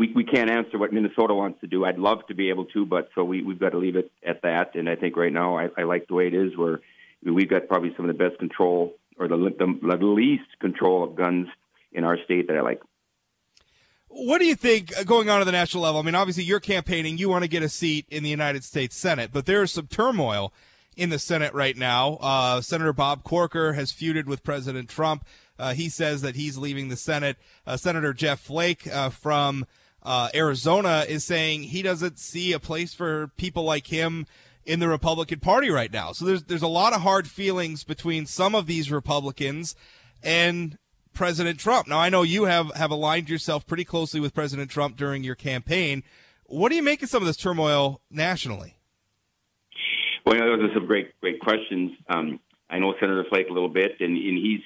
we we can't answer what Minnesota wants to do. I'd love to be able to, but so we we've got to leave it at that. And I think right now I, I like the way it is, where we've got probably some of the best control or the, the the least control of guns in our state that I like. What do you think uh, going on at the national level? I mean, obviously you're campaigning, you want to get a seat in the United States Senate, but there is some turmoil in the Senate right now. Uh, Senator Bob Corker has feuded with President Trump. Uh, he says that he's leaving the Senate. Uh, Senator Jeff Flake uh, from uh, Arizona is saying he doesn't see a place for people like him in the Republican Party right now. So there's there's a lot of hard feelings between some of these Republicans and President Trump. Now, I know you have, have aligned yourself pretty closely with President Trump during your campaign. What do you make of some of this turmoil nationally? Well, you know, those are some great, great questions. Um, I know Senator Flake a little bit, and, and he's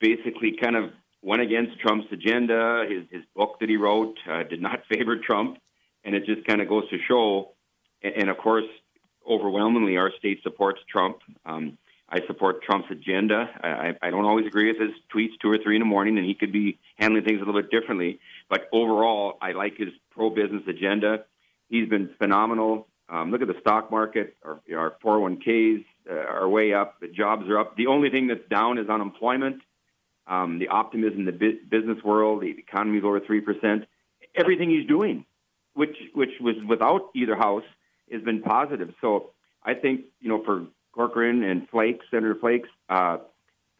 basically kind of went against Trump's agenda. His, his book that he wrote uh, did not favor Trump, and it just kind of goes to show. And, and of course, overwhelmingly, our state supports Trump. Um, I support Trump's agenda. I, I don't always agree with his tweets two or three in the morning, and he could be handling things a little bit differently. But overall, I like his pro-business agenda. He's been phenomenal. Um, look at the stock market. Our, our 401ks uh, are way up. The jobs are up. The only thing that's down is unemployment. Um, the optimism in the bu- business world. The economy is over three percent. Everything he's doing, which which was without either house, has been positive. So I think you know for Corcoran and Flakes, Senator Flakes, uh, I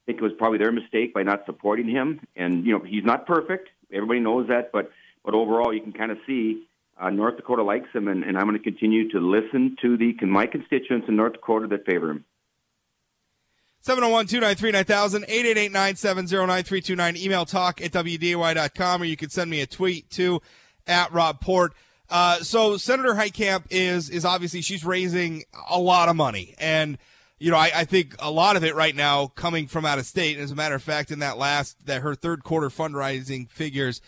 think it was probably their mistake by not supporting him. And you know, he's not perfect. Everybody knows that, but but overall, you can kind of see uh, North Dakota likes him, and, and I'm going to continue to listen to the my constituents in North Dakota that favor him. 701-293-9000, 888-970-9329, email talk at wday.com, or you can send me a tweet too at Rob Port. Uh, so Senator Heitkamp is is obviously she's raising a lot of money, and you know I, I think a lot of it right now coming from out of state. And as a matter of fact, in that last that her third quarter fundraising figures,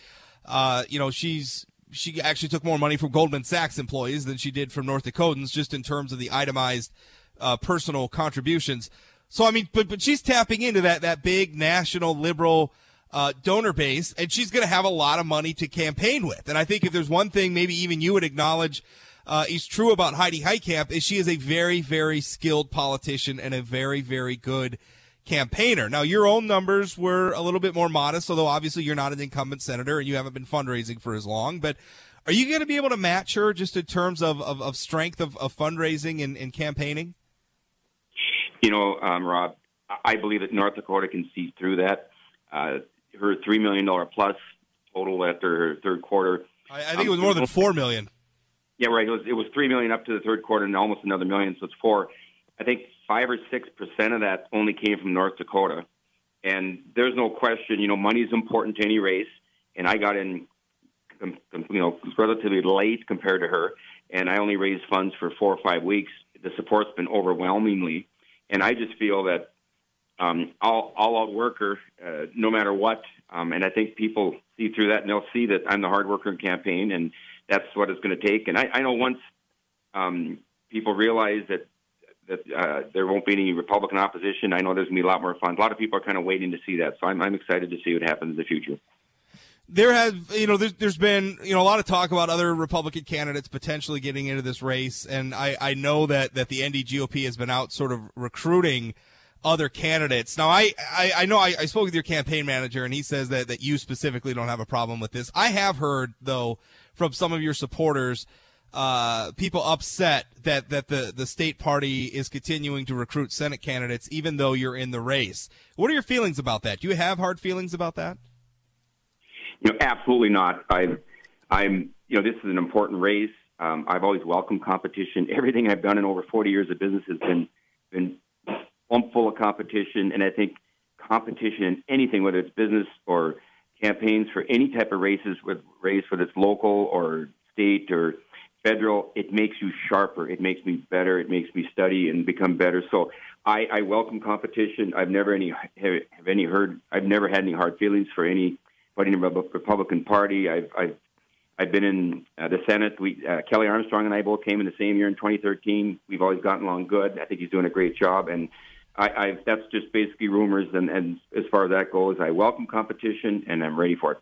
uh, you know she's she actually took more money from Goldman Sachs employees than she did from North Dakotans, just in terms of the itemized uh, personal contributions. So I mean, but but she's tapping into that that big national liberal uh, donor base, and she's going to have a lot of money to campaign with. And I think if there's one thing, maybe even you would acknowledge uh, is true about Heidi Heitkamp, is she is a very very skilled politician and a very very good campaigner. Now, your own numbers were a little bit more modest, although obviously you're not an incumbent senator and you haven't been fundraising for as long. But are you going to be able to match her just in terms of, of, of strength of, of fundraising and, and campaigning? You know, um, Rob, I believe that North Dakota can see through that. Uh, her three million dollar plus total after her third quarter. I, I think um, it was more than four million. Yeah, right. It was it was three million up to the third quarter, and almost another million, so it's four. I think five or six percent of that only came from North Dakota, and there's no question. You know, money is important to any race, and I got in, you know, relatively late compared to her, and I only raised funds for four or five weeks. The support's been overwhelmingly, and I just feel that um, all all out worker, uh, no matter what. Um, and I think people see through that, and they'll see that I'm the hard worker in campaign, and that's what it's going to take. And I, I know once um, people realize that that uh, there won't be any Republican opposition, I know there's going to be a lot more fun. A lot of people are kind of waiting to see that, so I'm, I'm excited to see what happens in the future there has you know there's, there's been you know a lot of talk about other republican candidates potentially getting into this race and i i know that that the ndgop has been out sort of recruiting other candidates. Now, I, I, I know I, I, spoke with your campaign manager, and he says that, that you specifically don't have a problem with this. I have heard, though, from some of your supporters, uh, people upset that, that the, the state party is continuing to recruit Senate candidates, even though you're in the race. What are your feelings about that? Do you have hard feelings about that? You know, absolutely not. I'm, I'm, you know, this is an important race. Um, I've always welcomed competition. Everything I've done in over 40 years of business has been been full of competition, and I think competition in anything, whether it's business or campaigns for any type of races, with race whether it's local or state or federal, it makes you sharper. It makes me better. It makes me study and become better. So I, I welcome competition. I've never any have any heard. I've never had any hard feelings for anybody in the Republican Party. I've I've I've been in uh, the Senate. We uh, Kelly Armstrong and I both came in the same year in 2013. We've always gotten along good. I think he's doing a great job, and I, I that's just basically rumors. And, and as far as that goes, I welcome competition and I'm ready for it.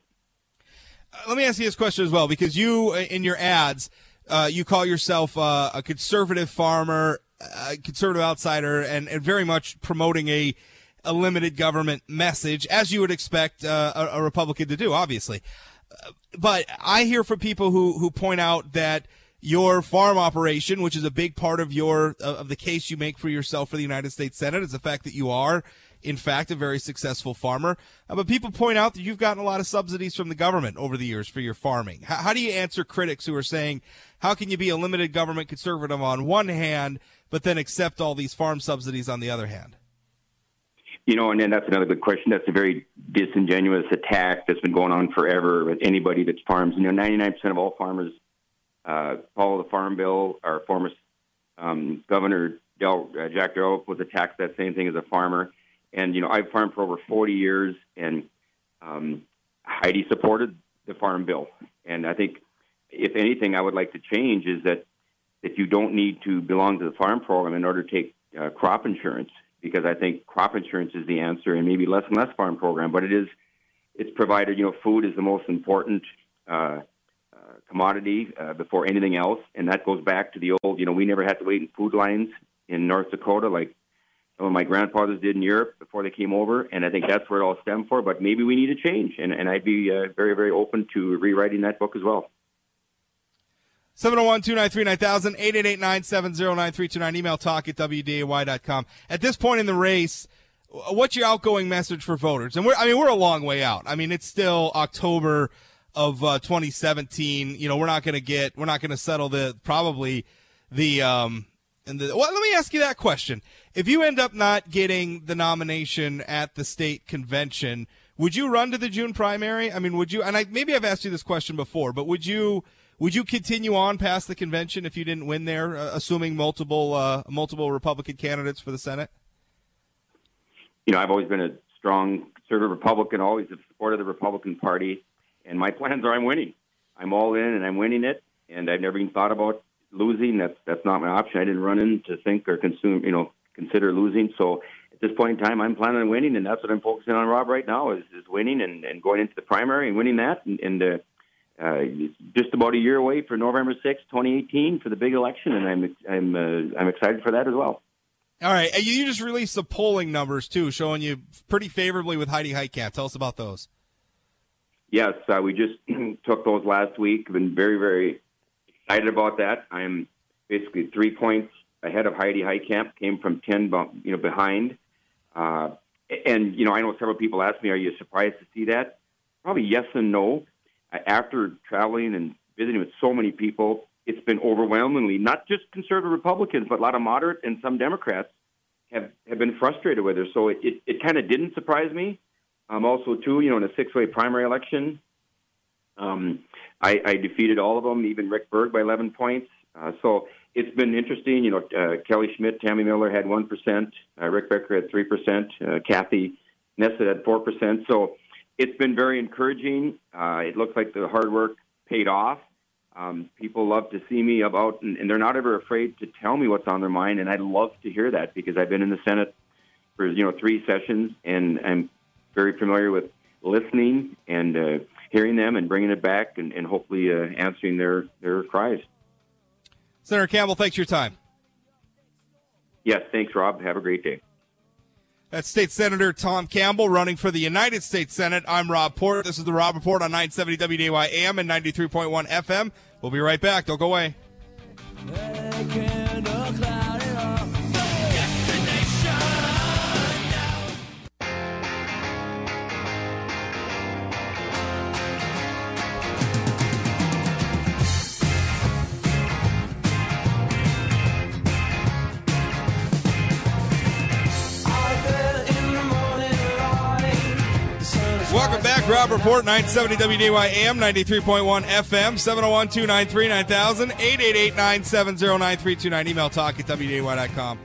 Uh, let me ask you this question as well, because you uh, in your ads, uh, you call yourself uh, a conservative farmer, a conservative outsider, and, and very much promoting a a limited government message, as you would expect uh, a, a Republican to do, obviously. Uh, but I hear from people who who point out that your farm operation, which is a big part of your of the case you make for yourself for the United States Senate, is the fact that you are, in fact, a very successful farmer. Uh, but people point out that you've gotten a lot of subsidies from the government over the years for your farming. How, how do you answer critics who are saying, "How can you be a limited government conservative on one hand, but then accept all these farm subsidies on the other hand?" You know, and then that's another good question. That's a very disingenuous attack that's been going on forever with anybody that farms. You know, 99% of all farmers uh, follow the Farm Bill. Our former um, Governor Del, uh, Jack Dalrymple was attacked that same thing as a farmer. And, you know, I've farmed for over 40 years, and um, Heidi supported the Farm Bill. And I think, if anything, I would like to change is that that you don't need to belong to the farm program in order to take uh, crop insurance, because I think crop insurance is the answer, and maybe less and less farm program. But it is, it's provided. You know, food is the most important uh, commodity uh, before anything else, and that goes back to the old. You know, we never had to wait in food lines in North Dakota like some of my grandfathers did in Europe before they came over, and I think that's where it all stemmed for. But maybe we need a change, and, and I'd be uh, very, very open to rewriting that book as well. 701-293-9000, 888-970-9329, email talk at wday.com. At this point in the race, what's your outgoing message for voters? And we're, I mean, we're a long way out. I mean, it's still October of uh, 2017. You know, we're not going to get, we're not going to settle the probably the um and the. Well, let me ask you that question: If you end up not getting the nomination at the state convention, would you run to the June primary? I mean, would you? And I maybe I've asked you this question before, but would you? Would you continue on past the convention if you didn't win there, uh, assuming multiple uh, multiple Republican candidates for the Senate? You know, I've always been a strong conservative Republican, always have supported the Republican Party, and my plans are I'm winning. I'm all in, and I'm winning it, and I've never even thought about losing. That's that's not my option. I didn't run in to think or consume, you know, consider losing. So at this point in time, I'm planning on winning, and that's what I'm focusing on, Rob, right now is, is winning and, and going into the primary and winning that, and, and uh, uh, just about a year away for November 6, 2018, for the big election, and I'm I'm uh, I'm excited for that as well. All right, you just released the polling numbers too, showing you pretty favorably with Heidi Heitkamp. Tell us about those. Yes, uh, we just took those last week. Been very very excited about that. I'm basically three points ahead of Heidi Heitkamp. Came from ten, you know, behind. Uh, and you know, I know several people ask me, "Are you surprised to see that?" Probably yes and no after traveling and visiting with so many people, it's been overwhelmingly not just conservative Republicans, but a lot of moderate and some Democrats have have been frustrated with her. So it it, it kind of didn't surprise me. Um, also, too, you know, in a six-way primary election, um, I, I defeated all of them, even Rick Berg by 11 points. Uh, so it's been interesting. You know, uh, Kelly Schmidt, Tammy Miller had one percent, uh, Rick Becker had three percent, uh, Kathy Neset had four percent. So it's been very encouraging. Uh, it looks like the hard work paid off. Um, people love to see me about, and, and they're not ever afraid to tell me what's on their mind. And I love to hear that because I've been in the Senate for you know three sessions, and I'm very familiar with listening and uh, hearing them and bringing it back, and, and hopefully uh, answering their their cries. Senator Campbell, thanks for your time. Yes, thanks, Rob. Have a great day. That's State Senator Tom Campbell running for the United States Senate. I'm Rob Port. This is the Rob Report on 970 WDAY AM and 93.1 FM. We'll be right back. Don't go away. Rob Report, 970 WDAY AM, 93.1 FM, 701 293 9000, 888 970 9329. Email talk at WDAY.com.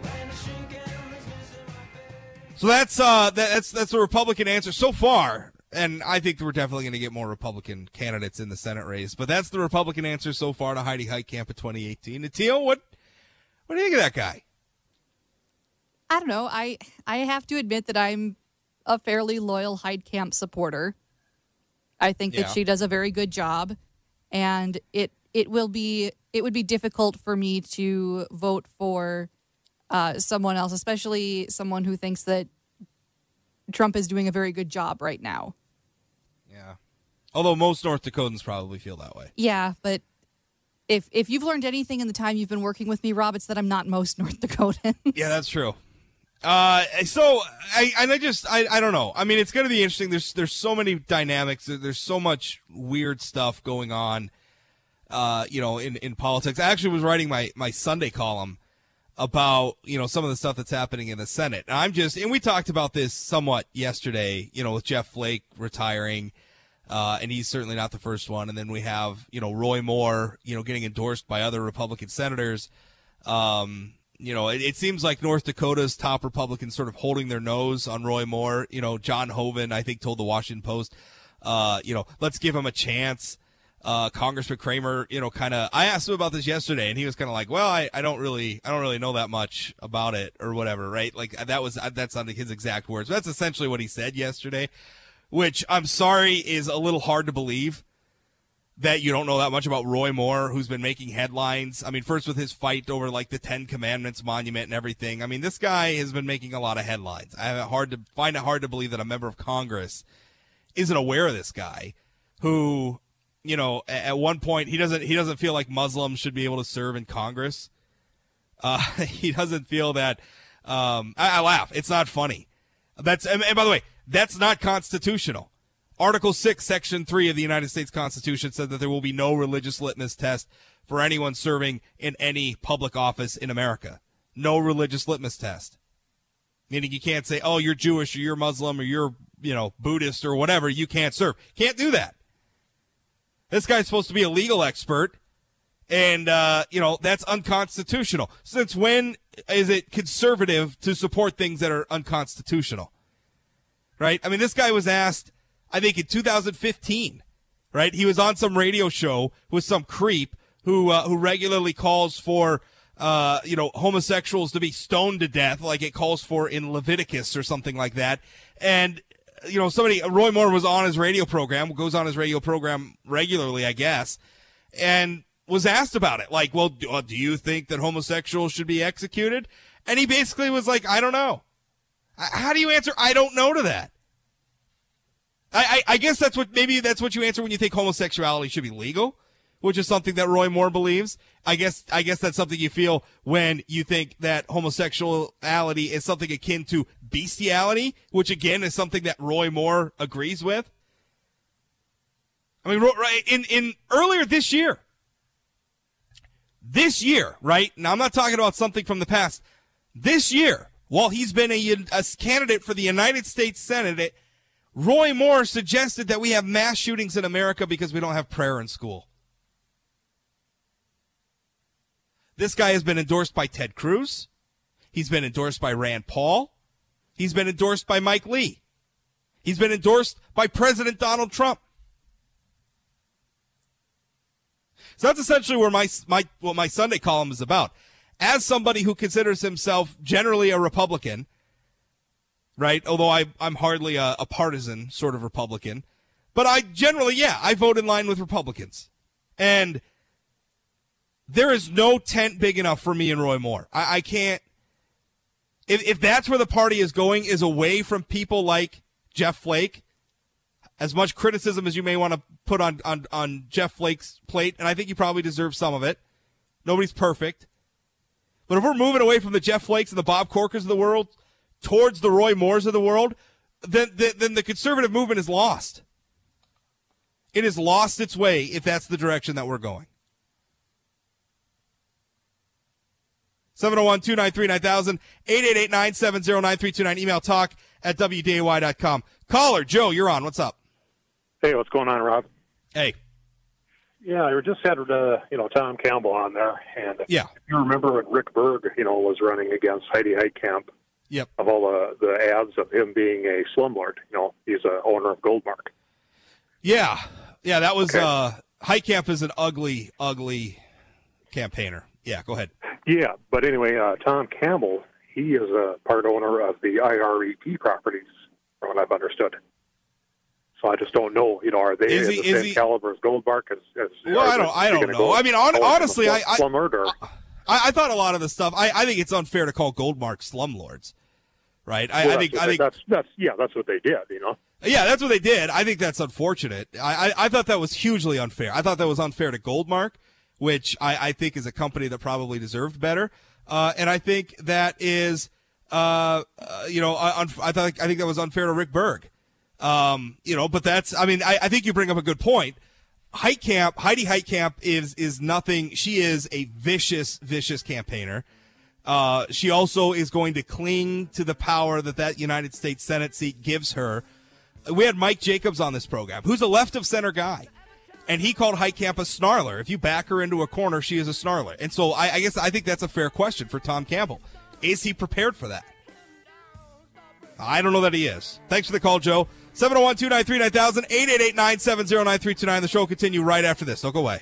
So that's, uh, that's, that's the Republican answer so far. And I think we're definitely going to get more Republican candidates in the Senate race. But that's the Republican answer so far to Heidi Heitkamp of 2018. Natil, what, what do you think of that guy? I don't know. I I have to admit that I'm a fairly loyal Heitkamp supporter. I think yeah. that she does a very good job, and it it will be it would be difficult for me to vote for uh, someone else, especially someone who thinks that Trump is doing a very good job right now. Yeah, although most North Dakotans probably feel that way. Yeah, but if if you've learned anything in the time you've been working with me, Rob, it's that I'm not most North Dakotans. Yeah, that's true. Uh, so I and I just I, I don't know. I mean, it's going to be interesting. There's there's so many dynamics. There's so much weird stuff going on. Uh, you know, in in politics. I actually was writing my my Sunday column about you know some of the stuff that's happening in the Senate. And I'm just and we talked about this somewhat yesterday. You know, with Jeff Flake retiring. Uh, and he's certainly not the first one. And then we have, you know, Roy Moore, you know, getting endorsed by other Republican senators. Um, you know, it, it, seems like North Dakota's top Republicans sort of holding their nose on Roy Moore. You know, John Hoeven, I think, told the Washington Post, uh, you know, let's give him a chance. Uh, Congressman Cramer, you know, kind of, I asked him about this yesterday and he was kind of like, well, I, I don't really, I don't really know that much about it or whatever, right? Like that was, that's not his exact words. That's essentially what he said yesterday, which I'm sorry is a little hard to believe that you don't know that much about Roy Moore, who's been making headlines. I mean, first with his fight over like the Ten Commandments monument and everything. I mean, this guy has been making a lot of headlines. I have it hard to find it hard to believe that a member of Congress isn't aware of this guy, who, you know, at one point he doesn't he doesn't feel like Muslims should be able to serve in Congress. Uh, he doesn't feel that. Um, I, I laugh. It's not funny. That's and, and by the way, that's not constitutional. Article 6, Section 3 of the United States Constitution said that there will be no religious litmus test for anyone serving in any public office in America. No religious litmus test. Meaning you can't say, oh, you're Jewish or you're Muslim or you're, you know, Buddhist or whatever. You can't serve. Can't do that. This guy's supposed to be a legal expert. And, uh, you know, that's unconstitutional. Since when is it conservative to support things that are unconstitutional? Right? I mean, this guy was asked, I think in 2015, right? He was on some radio show with some creep who, uh, who regularly calls for, uh, you know, homosexuals to be stoned to death, like it calls for in Leviticus or something like that. And, you know, somebody, Roy Moore was on his radio program, goes on his radio program regularly, I guess, and was asked about it. Like, well, do, uh, do you think that homosexuals should be executed? And he basically was like, I don't know. How do you answer? I don't know to that. I, I, I guess that's what maybe that's what you answer when you think homosexuality should be legal, which is something that Roy Moore believes. I guess I guess that's something you feel when you think that homosexuality is something akin to bestiality, which again is something that Roy Moore agrees with. I mean, right in in earlier this year, this year, right? Now I'm not talking about something from the past. This year, while he's been a, a candidate for the United States Senate, Roy Moore suggested that we have mass shootings in America because we don't have prayer in school. This guy has been endorsed by Ted Cruz. He's been endorsed by Rand Paul. He's been endorsed by Mike Lee. He's been endorsed by President Donald Trump. So that's essentially where my my what my Sunday column is about. As somebody who considers himself generally a Republican, right? Although I I'm hardly a, a partisan sort of Republican, but I generally yeah I vote in line with Republicans, and there is no tent big enough for me and Roy Moore. I, I can't. If, if that's where the party is going, is away from people like Jeff Flake, as much criticism as you may want to put on, on, on Jeff Flake's plate, and I think you probably deserve some of it. Nobody's perfect. But if we're moving away from the Jeff Flakes and the Bob Corkers of the world towards the Roy Moores of the world, then, then, then the conservative movement is lost. It has lost its way if that's the direction that we're going. 701 293 9000, 888 970 9329. Email talk at WDAY.com. Caller, Joe, you're on. What's up? Hey, what's going on, Rob? Hey. Yeah, I just had uh, you know Tom Campbell on there, and Yeah. if you remember when Rick Berg, you know, was running against Heidi Heitkamp, Yep. of all the the ads of him being a slumlord, you know, he's a owner of Goldmark. Yeah. Yeah, that was Okay. uh Heitkamp is an ugly, ugly campaigner. Yeah, go ahead. Yeah, but anyway, uh, Tom Campbell, he is a part owner of the IRET properties, from what I've understood. So I just don't know, you know, are they Is he- the is same he- caliber as Goldmark? As, as Well, I don't- I don't know. I mean, forward honestly, I- I- or I, I thought a lot of the stuff I, I think it's unfair to call Goldmark slumlords. Right? I, Well, I think that's I think that's that's yeah, that's what they did, you know. Yeah, that's what they did. I think that's unfortunate. I, I, I thought that was hugely unfair. I thought that was unfair to Goldmark, which I, I think is a company that probably deserved better. Uh, and I think that is, uh, uh, you know, un- I thought I think that was unfair to Rick Berg. Um, you know, but that's I mean, I, I think you bring up a good point. Heitkamp, Heidi Heitkamp is is nothing. She is a vicious, vicious campaigner. Uh, she also is going to cling to the power that that United States Senate seat gives her. We had Mike Jacobs on this program, who's a left of center guy, and he called Heitkamp a snarler. If you back her into a corner, she is a snarler. And so I, I guess I think that's a fair question for Tom Campbell. Is he prepared for that? I don't know that he is. Thanks for the call, Joe. 701 293 9000, 888 970 9329. The show will continue right after this. Don't go away.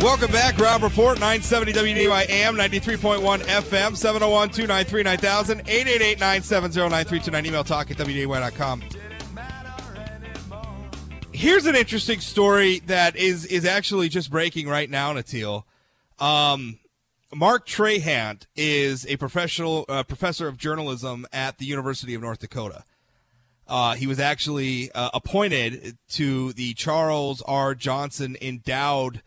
Welcome back. Rob Report, 970 WDAY AM, 93.1 FM, 701 293 9000, 888 970 9329. Email talk at WDAY.com. Here's an interesting story that is is actually just breaking right now, Natil. Um, Mark Trahant is a professional uh, professor of journalism at the University of North Dakota. Uh, he was actually uh, appointed to the Charles R. Johnson Endowed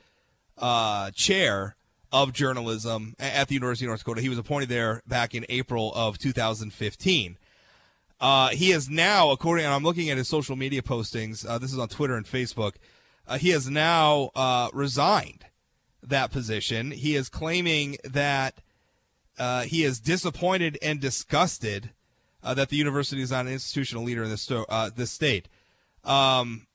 uh, Chair of Journalism at the University of North Dakota. He was appointed there back in April of 2015. Uh, he is now, according, and I'm looking at his social media postings. Uh, this is on Twitter and Facebook. Uh, he has now resigned that position. He is claiming that he is disappointed and disgusted uh, that the university is not an institutional leader in this uh, this state. Um,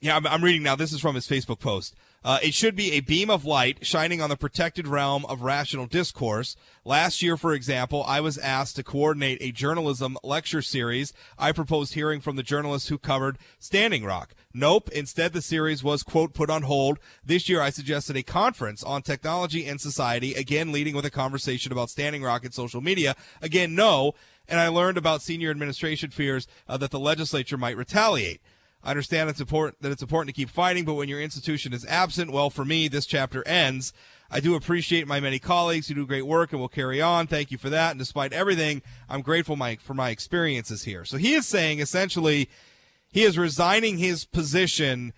yeah, I'm, I'm, reading now. This is from his Facebook post. Uh, it should be a beam of light shining on the protected realm of rational discourse. Last year, for example, I was asked to coordinate a journalism lecture series. I proposed hearing from the journalists who covered Standing Rock. Nope. Instead, the series was, quote, put on hold. This year, I suggested a conference on technology and society, again, leading with a conversation about Standing Rock and social media. Again, no. And I learned about senior administration fears uh, that the legislature might retaliate. I understand it's important that it's important to keep fighting, but when your institution is absent, well, for me, this chapter ends. I do appreciate my many colleagues who do great work and will carry on. Thank you for that. And despite everything, I'm grateful my, for my experiences here. So he is saying essentially he is resigning his position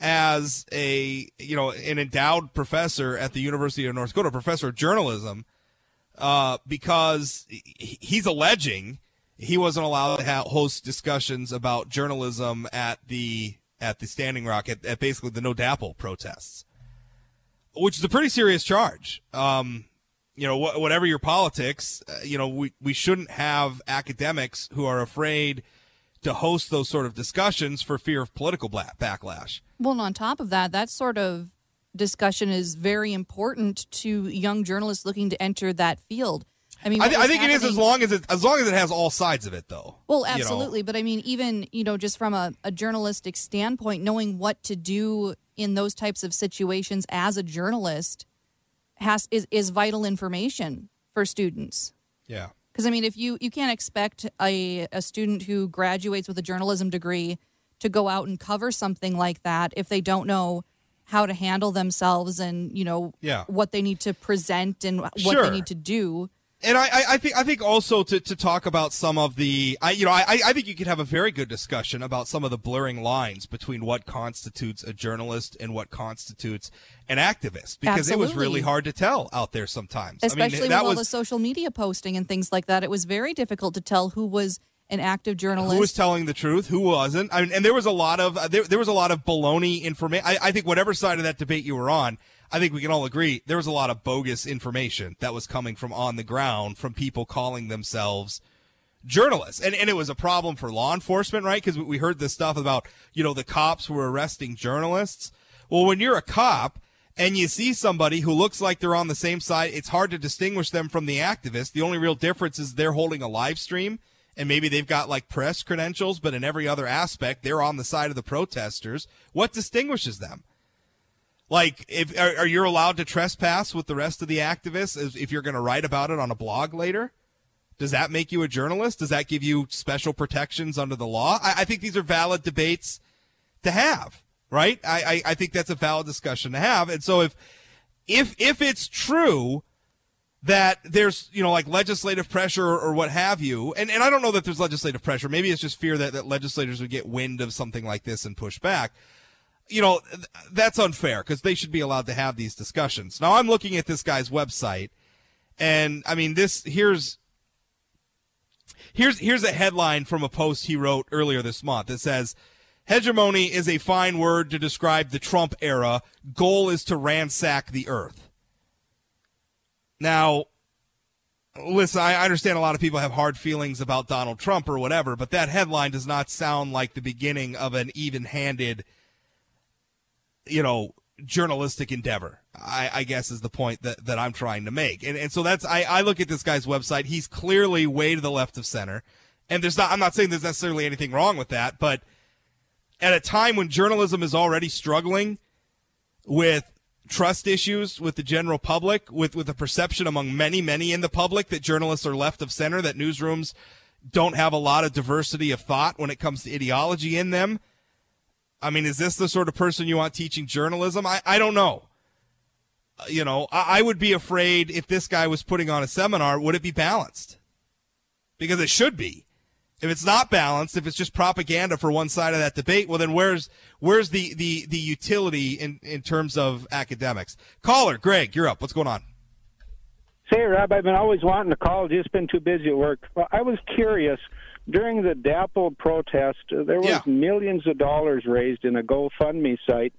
as a you know an endowed professor at the University of North Dakota, professor of journalism, uh, because he's alleging he wasn't allowed to host discussions about journalism at the at the Standing Rock at, at basically the No DAPL protests, which is a pretty serious charge. Um, you know, wh- whatever your politics, uh, you know, we we shouldn't have academics who are afraid to host those sort of discussions for fear of political backlash. Well, and on top of that, that sort of discussion is very important to young journalists looking to enter that field I mean, I, th- I think happening... it is as long as it as long as it has all sides of it, though. Well, absolutely, you know? but I mean, even you know, just from a, a journalistic standpoint, knowing what to do in those types of situations as a journalist has is is vital information for students. Yeah. Because I mean, if you you can't expect a a student who graduates with a journalism degree to go out and cover something like that if they don't know how to handle themselves and you know yeah. what they need to present and what sure. they need to do and I, I, think I think also to, to talk about some of the I you know I, I think you could have a very good discussion about some of the blurring lines between what constitutes a journalist and what constitutes an activist because Absolutely. it was really hard to tell out there sometimes. Especially I mean, with all was, the social media posting and things like that, it was very difficult to tell who was an active journalist. Who was telling the truth? Who wasn't? I mean, and there was a lot of uh, there, there was a lot of baloney information. I, I think whatever side of that debate you were on, I think we can all agree there was a lot of bogus information that was coming from on the ground from people calling themselves journalists. And, and it was a problem for law enforcement, right? Because we heard this stuff about, you know, the cops were arresting journalists. Well, when you're a cop and you see somebody who looks like they're on the same side, it's hard to distinguish them from the activists. The only real difference is they're holding a live stream and maybe they've got like press credentials, but in every other aspect, they're on the side of the protesters. What distinguishes them? Like, if are, are you allowed to trespass with the rest of the activists if you're going to write about it on a blog later? Does that make you a journalist? Does that give you special protections under the law? I, I think these are valid debates to have, right? I, I, I think that's a valid discussion to have. And so if if if it's true that there's you know like legislative pressure or, what have you and, and i don't know that there's legislative pressure maybe it's just fear that, that legislators would get wind of something like this and push back you know, that's unfair because they should be allowed to have these discussions. Now, I'm looking at this guy's website, and I mean, this here's here's here's a headline from a post he wrote earlier this month. It says, "Hegemony is a fine word to describe the Trump era. Goal is to ransack the earth." Now, listen, I understand a lot of people have hard feelings about Donald Trump or whatever, but that headline does not sound like the beginning of an even-handed you know, journalistic endeavor. I, I, guess is the point that, that I'm trying to make. And and so that's I, I look at this guy's website. He's clearly way to the left of center. And there's not I'm not saying there's necessarily anything wrong with that, but at a time when journalism is already struggling with trust issues with the general public, with with the perception among many, many in the public that journalists are left of center, that newsrooms don't have a lot of diversity of thought when it comes to ideology in them I mean, is this the sort of person you want teaching journalism? I, I don't know. Uh, you know, I, I would be afraid if this guy was putting on a seminar, would it be balanced? Because it should be. If it's not balanced, if it's just propaganda for one side of that debate, well then where's where's the the the utility in in terms of academics? Caller, Greg, you're up. What's going on? Say, Rob, I've been always wanting to call, just been too busy at work. Well, I was curious. During the DAPL protest, uh, there was Yeah. millions of dollars raised in a GoFundMe site.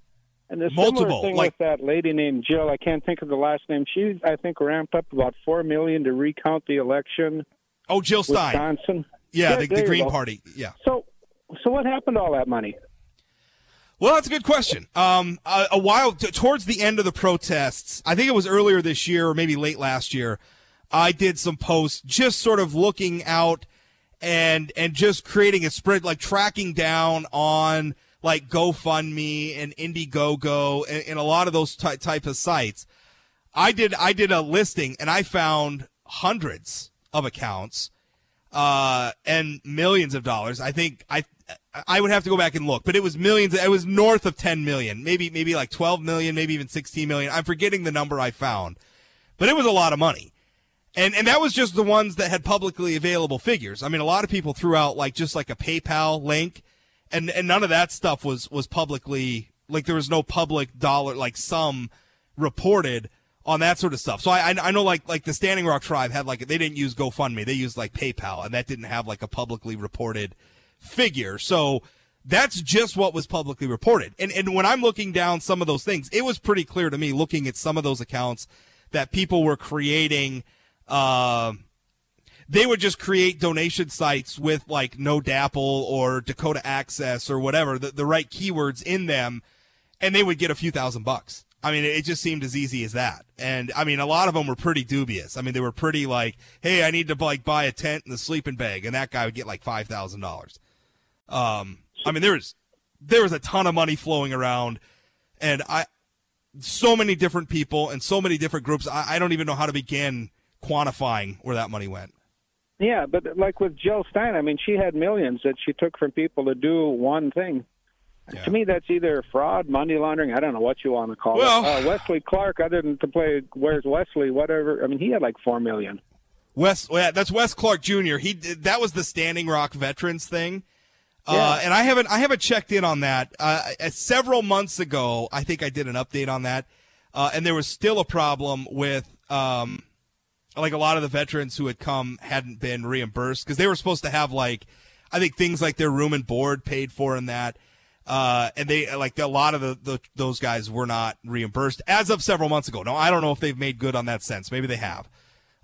And the Multiple, similar thing like- with that lady named Jill, I can't think of the last name. She, I think, ramped up about four million to recount the election, Oh, Jill Stein. Wisconsin. Yeah, Yeah, the, the Green. Party. Yeah. So, so what happened to all that money? Well, that's a good question. Um, a, a while t- towards the end of the protests, I think it was earlier this year or maybe late last year, I did some posts just sort of looking out and and just creating a spread like tracking down on like GoFundMe and Indiegogo and, and a lot of those ty- type of sites. I did I did a listing and I found hundreds of accounts uh, and millions of dollars. I think I I would have to go back and look, but it was millions. It was north of 10 million, maybe maybe like 12 million, maybe even 16 million. I'm forgetting the number I found, but it was a lot of money. And and that was just the ones that had publicly available figures. I mean, a lot of people threw out like just like a PayPal link, and and none of that stuff was was publicly like there was no public dollar like sum reported on that sort of stuff. So I I know like like the Standing Rock tribe had like they didn't use GoFundMe, they used like PayPal, and that didn't have like a publicly reported figure. So that's just what was publicly reported. And and when I'm looking down some of those things, it was pretty clear to me looking at some of those accounts that people were creating. Um, they would just create donation sites with like no DAPL or Dakota Access or whatever the, the right keywords in them, and they would get a few thousand bucks. I mean, it just seemed as easy as that. And I mean, a lot of them were pretty dubious. I mean, they were pretty like, "Hey, I need to like buy a tent and a sleeping bag," and that guy would get like five thousand dollars. Um, I mean, there was there was a ton of money flowing around, and I so many different people and so many different groups. I, I don't even know how to begin quantifying where that money went. Yeah, but like with Jill Stein, I mean, she had millions that she took from people to do one thing. Yeah. To me, that's either fraud, money laundering. I don't know what you want to call Well- it. Uh, Wesley Clark, other than to play Where's Wesley, whatever. I mean, he had like four million. Wes, yeah, that's Wes Clark Jr. He that was the Standing Rock Veterans thing, uh, Yeah. and I haven't I haven't checked in on that. Uh, uh, several months ago, I think I did an update on that, uh, and there was still a problem with um, like a lot of the veterans who had come hadn't been reimbursed because they were supposed to have like I think things like their room and board paid for in that. Uh, and they like a lot of the, the those guys were not reimbursed as of several months ago. Now I don't know if they've made good on that sense. Maybe they have.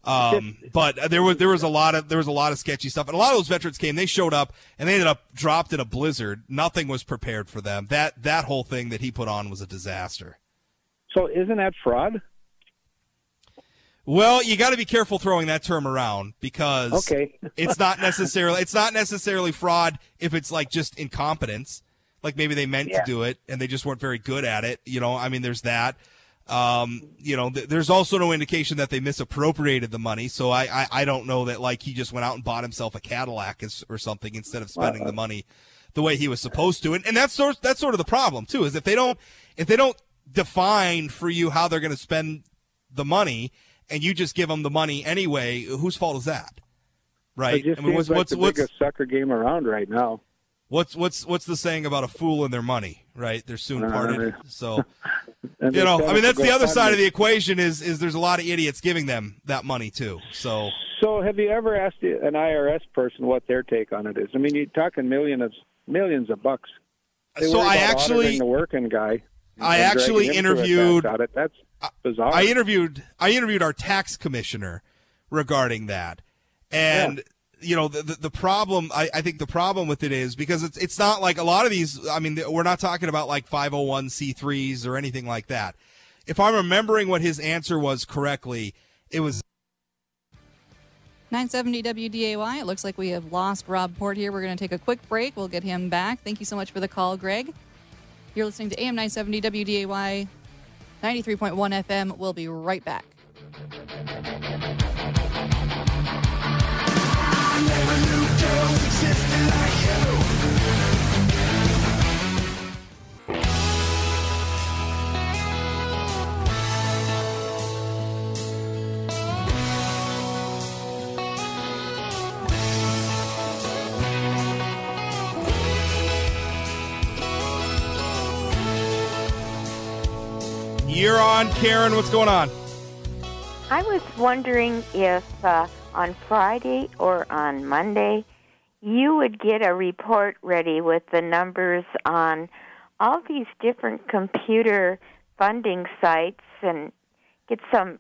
Um, but there was there was a lot of there was a lot of sketchy stuff, and a lot of those veterans came. They showed up and they ended up dropped in a blizzard. Nothing was prepared for them. That that whole thing that he put on was a disaster. So isn't that fraud? Well, you got to be careful throwing that term around because Okay. it's not necessarily it's not necessarily fraud if it's like just incompetence. Like maybe they meant Yeah. to do it and they just weren't very good at it. You know, I mean, there's that. Um, you know, th- there's also no indication that they misappropriated the money. So I, I, I don't know that like he just went out and bought himself a Cadillac or something instead of spending the money the way he was supposed to. And, and that's sort that's sort of the problem too, is if they don't if they don't define for you how they're going to spend the money and you just give them the money anyway, whose fault is that? Right? It just I mean, seems what's like what's the what's biggest sucker game around right now. what's what's what's the saying about a fool and their money? Right? They're soon parted. Uh, So you know, I mean, that's the other side of the equation. Is is there's a lot of idiots giving them that money too. So So, have you ever asked an IRS person what their take on it is? I mean, you're talking millions of millions of bucks. They so I actually the working guy. I and actually dragging him to a tax interviewed- That's bizarre. I interviewed I interviewed our tax commissioner regarding that, and you know the, the the problem I, I think the problem with it is because it's it's not like a lot of these. I mean, we're not talking about like five hundred one c threes or anything like that. If I'm remembering what his answer was correctly, it was 970 WDAY. It looks like we have lost Rob Port here. We're going to take a quick break. We'll get him back. Thank you so much for the call, Greg. You're listening to AM 970 WDAY 93.1 FM. We'll be right back. You're on, Karen. What's going on? I was wondering if uh, on Friday or on Monday you would get a report ready with the numbers on all these different computer funding sites and get some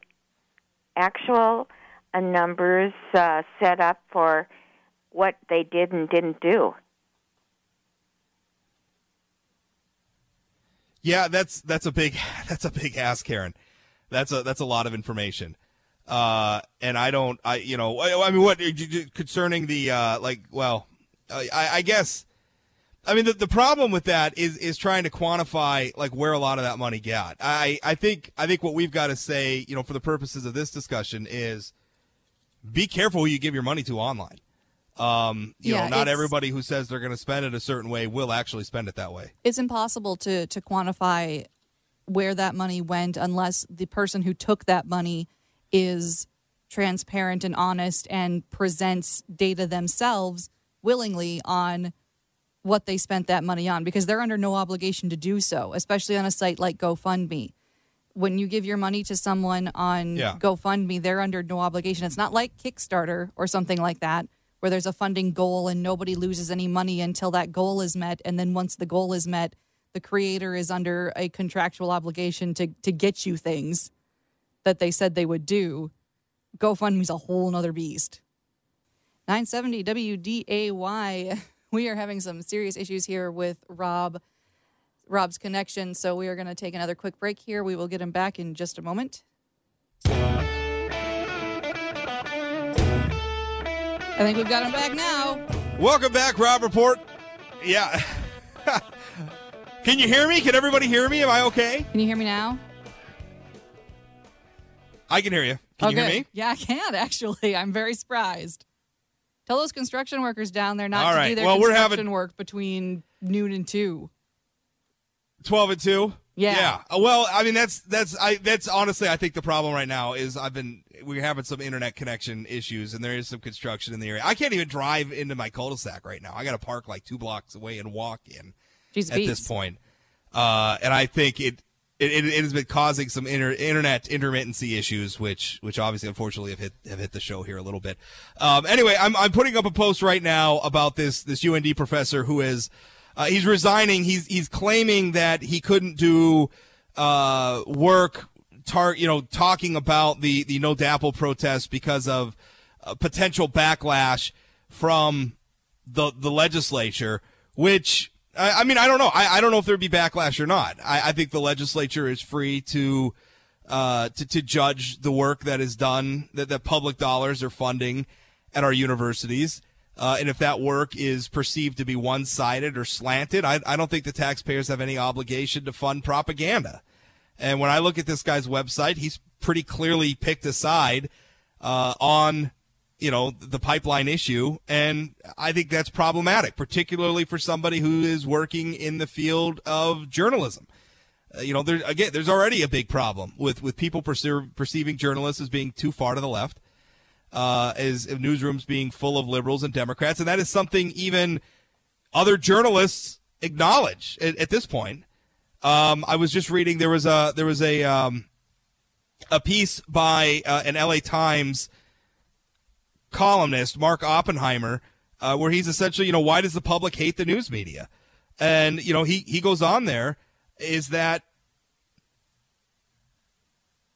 actual uh, numbers uh, set up for what they did and didn't do. Yeah, that's that's a big that's a big ask, Karen. That's a that's a lot of information. Uh, and I don't, I you know, I, I mean, what concerning the uh, like, well, I, I guess, I mean, the, the problem with that is is trying to quantify like where a lot of that money got. I I think I think what we've got to say, you know, for the purposes of this discussion, is be careful who you give your money to online. Um, you Yeah, know, not everybody who says they're going to spend it a certain way will actually spend it that way. it's impossible to to quantify where that money went unless the person who took that money is transparent and honest and presents data themselves willingly on what they spent that money on because they're under no obligation to do so, especially on a site like GoFundMe. When you give your money to someone on Yeah. GoFundMe, they're under no obligation. It's not like Kickstarter or something like that, where there's a funding goal and nobody loses any money until that goal is met. And then once the goal is met, the creator is under a contractual obligation to, to get you things that they said they would do. GoFundMe's a whole nother beast. 970 WDAY. We are having some serious issues here with Rob, Rob's connection. So we are going to take another quick break here. We will get him back in just a moment. I think we've got him back now. Welcome back, Rob Port. Yeah. Can you hear me? Can everybody hear me? Am I okay? Can you hear me now? I can hear you. Can you hear me? Yeah, I can actually. I'm very surprised. Tell those construction workers down there not All to right. do their Well, we're construction having- work between noon and two. 12 and 2? Yeah. Yeah. Uh, Well, I mean that's that's I that's honestly I think the problem right now is I've been we're having some internet connection issues and there is some construction in the area. I can't even drive into my cul-de-sac right now. I got to park like 2 blocks away and walk in Jeez, at this point. Uh, and I think it it, it, it has been causing some inter, internet intermittency issues, which which obviously unfortunately have hit have hit the show here a little bit. Um, anyway, I'm I'm putting up a post right now about this this UND professor who is uh, he's resigning. He's he's claiming that he couldn't do uh, work. Tar, you know, talking about the the No DAPL protest because of uh, potential backlash from the the legislature, which I, I mean I don't know. I, I don't know if there'd be backlash or not. I, I think the legislature is free to uh, to to judge the work that is done that that public dollars are funding at our universities. Uh, and if that work is perceived to be one sided or slanted, I, I don't think the taxpayers have any obligation to fund propaganda. And when I look at this guy's website, he's pretty clearly picked a side uh, on, you know, the pipeline issue, and I think that's problematic, particularly for somebody who is working in the field of journalism. Uh, you know, there again, there's already a big problem with with people perceiving journalists as being too far to the left, uh, as newsrooms being full of liberals and Democrats, and that is something even other journalists acknowledge at, at this point. Um, I was just reading there was a there was a um, a piece by uh, an LA Times columnist Mark Oppenheimer uh, where he's essentially you know why does the public hate the news media and you know he he goes on there is that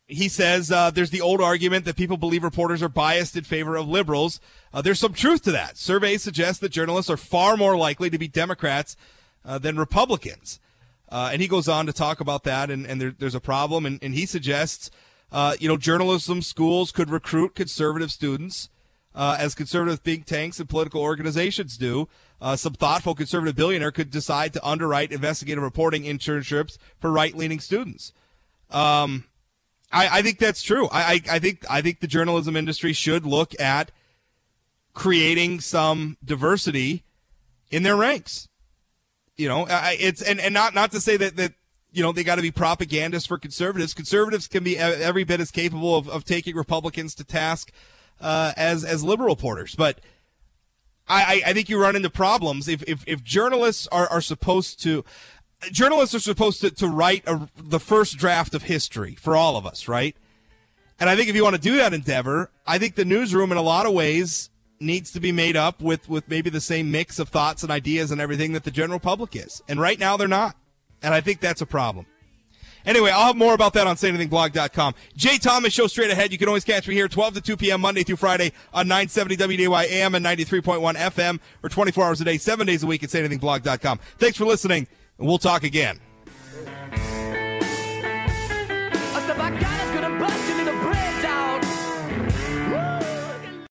he says uh, there's the old argument that people believe reporters are biased in favor of liberals. Uh, there's some truth to that. Surveys suggest that journalists are far more likely to be Democrats uh, than Republicans. Uh, and he goes on to talk about that, and, and there, there's a problem. And, and he suggests, uh, you know, journalism schools could recruit conservative students, uh, as conservative think tanks and political organizations do. Uh, some thoughtful conservative billionaire could decide to underwrite investigative reporting internships for right-leaning students. Um, I, I think that's true. I, I, think I think the journalism industry should look at creating some diversity in their ranks. You know, it's and, and not not to say that that you know they got to be propagandists for conservatives. Conservatives can be every bit as capable of, of taking Republicans to task uh, as as liberal reporters, but. I, I I think you run into problems if, if, if journalists are, are supposed to journalists are supposed to, to write a, the first draft of history for all of us, right? And I think if you want to do that endeavor, I think the newsroom, in a lot of ways, needs to be made up with, with maybe the same mix of thoughts and ideas and everything that the general public is. And right now, they're not. And I think that's a problem. Anyway, I'll have more about that on sayanythingblog.com. Jay Thomas show straight ahead. You can always catch me here 12 to 2 p.m. Monday through Friday on 970 WDAY AM and 93.1 FM or 24 hours a day, seven days a week at sayanythingblog.com. Thanks for listening, we'll talk again.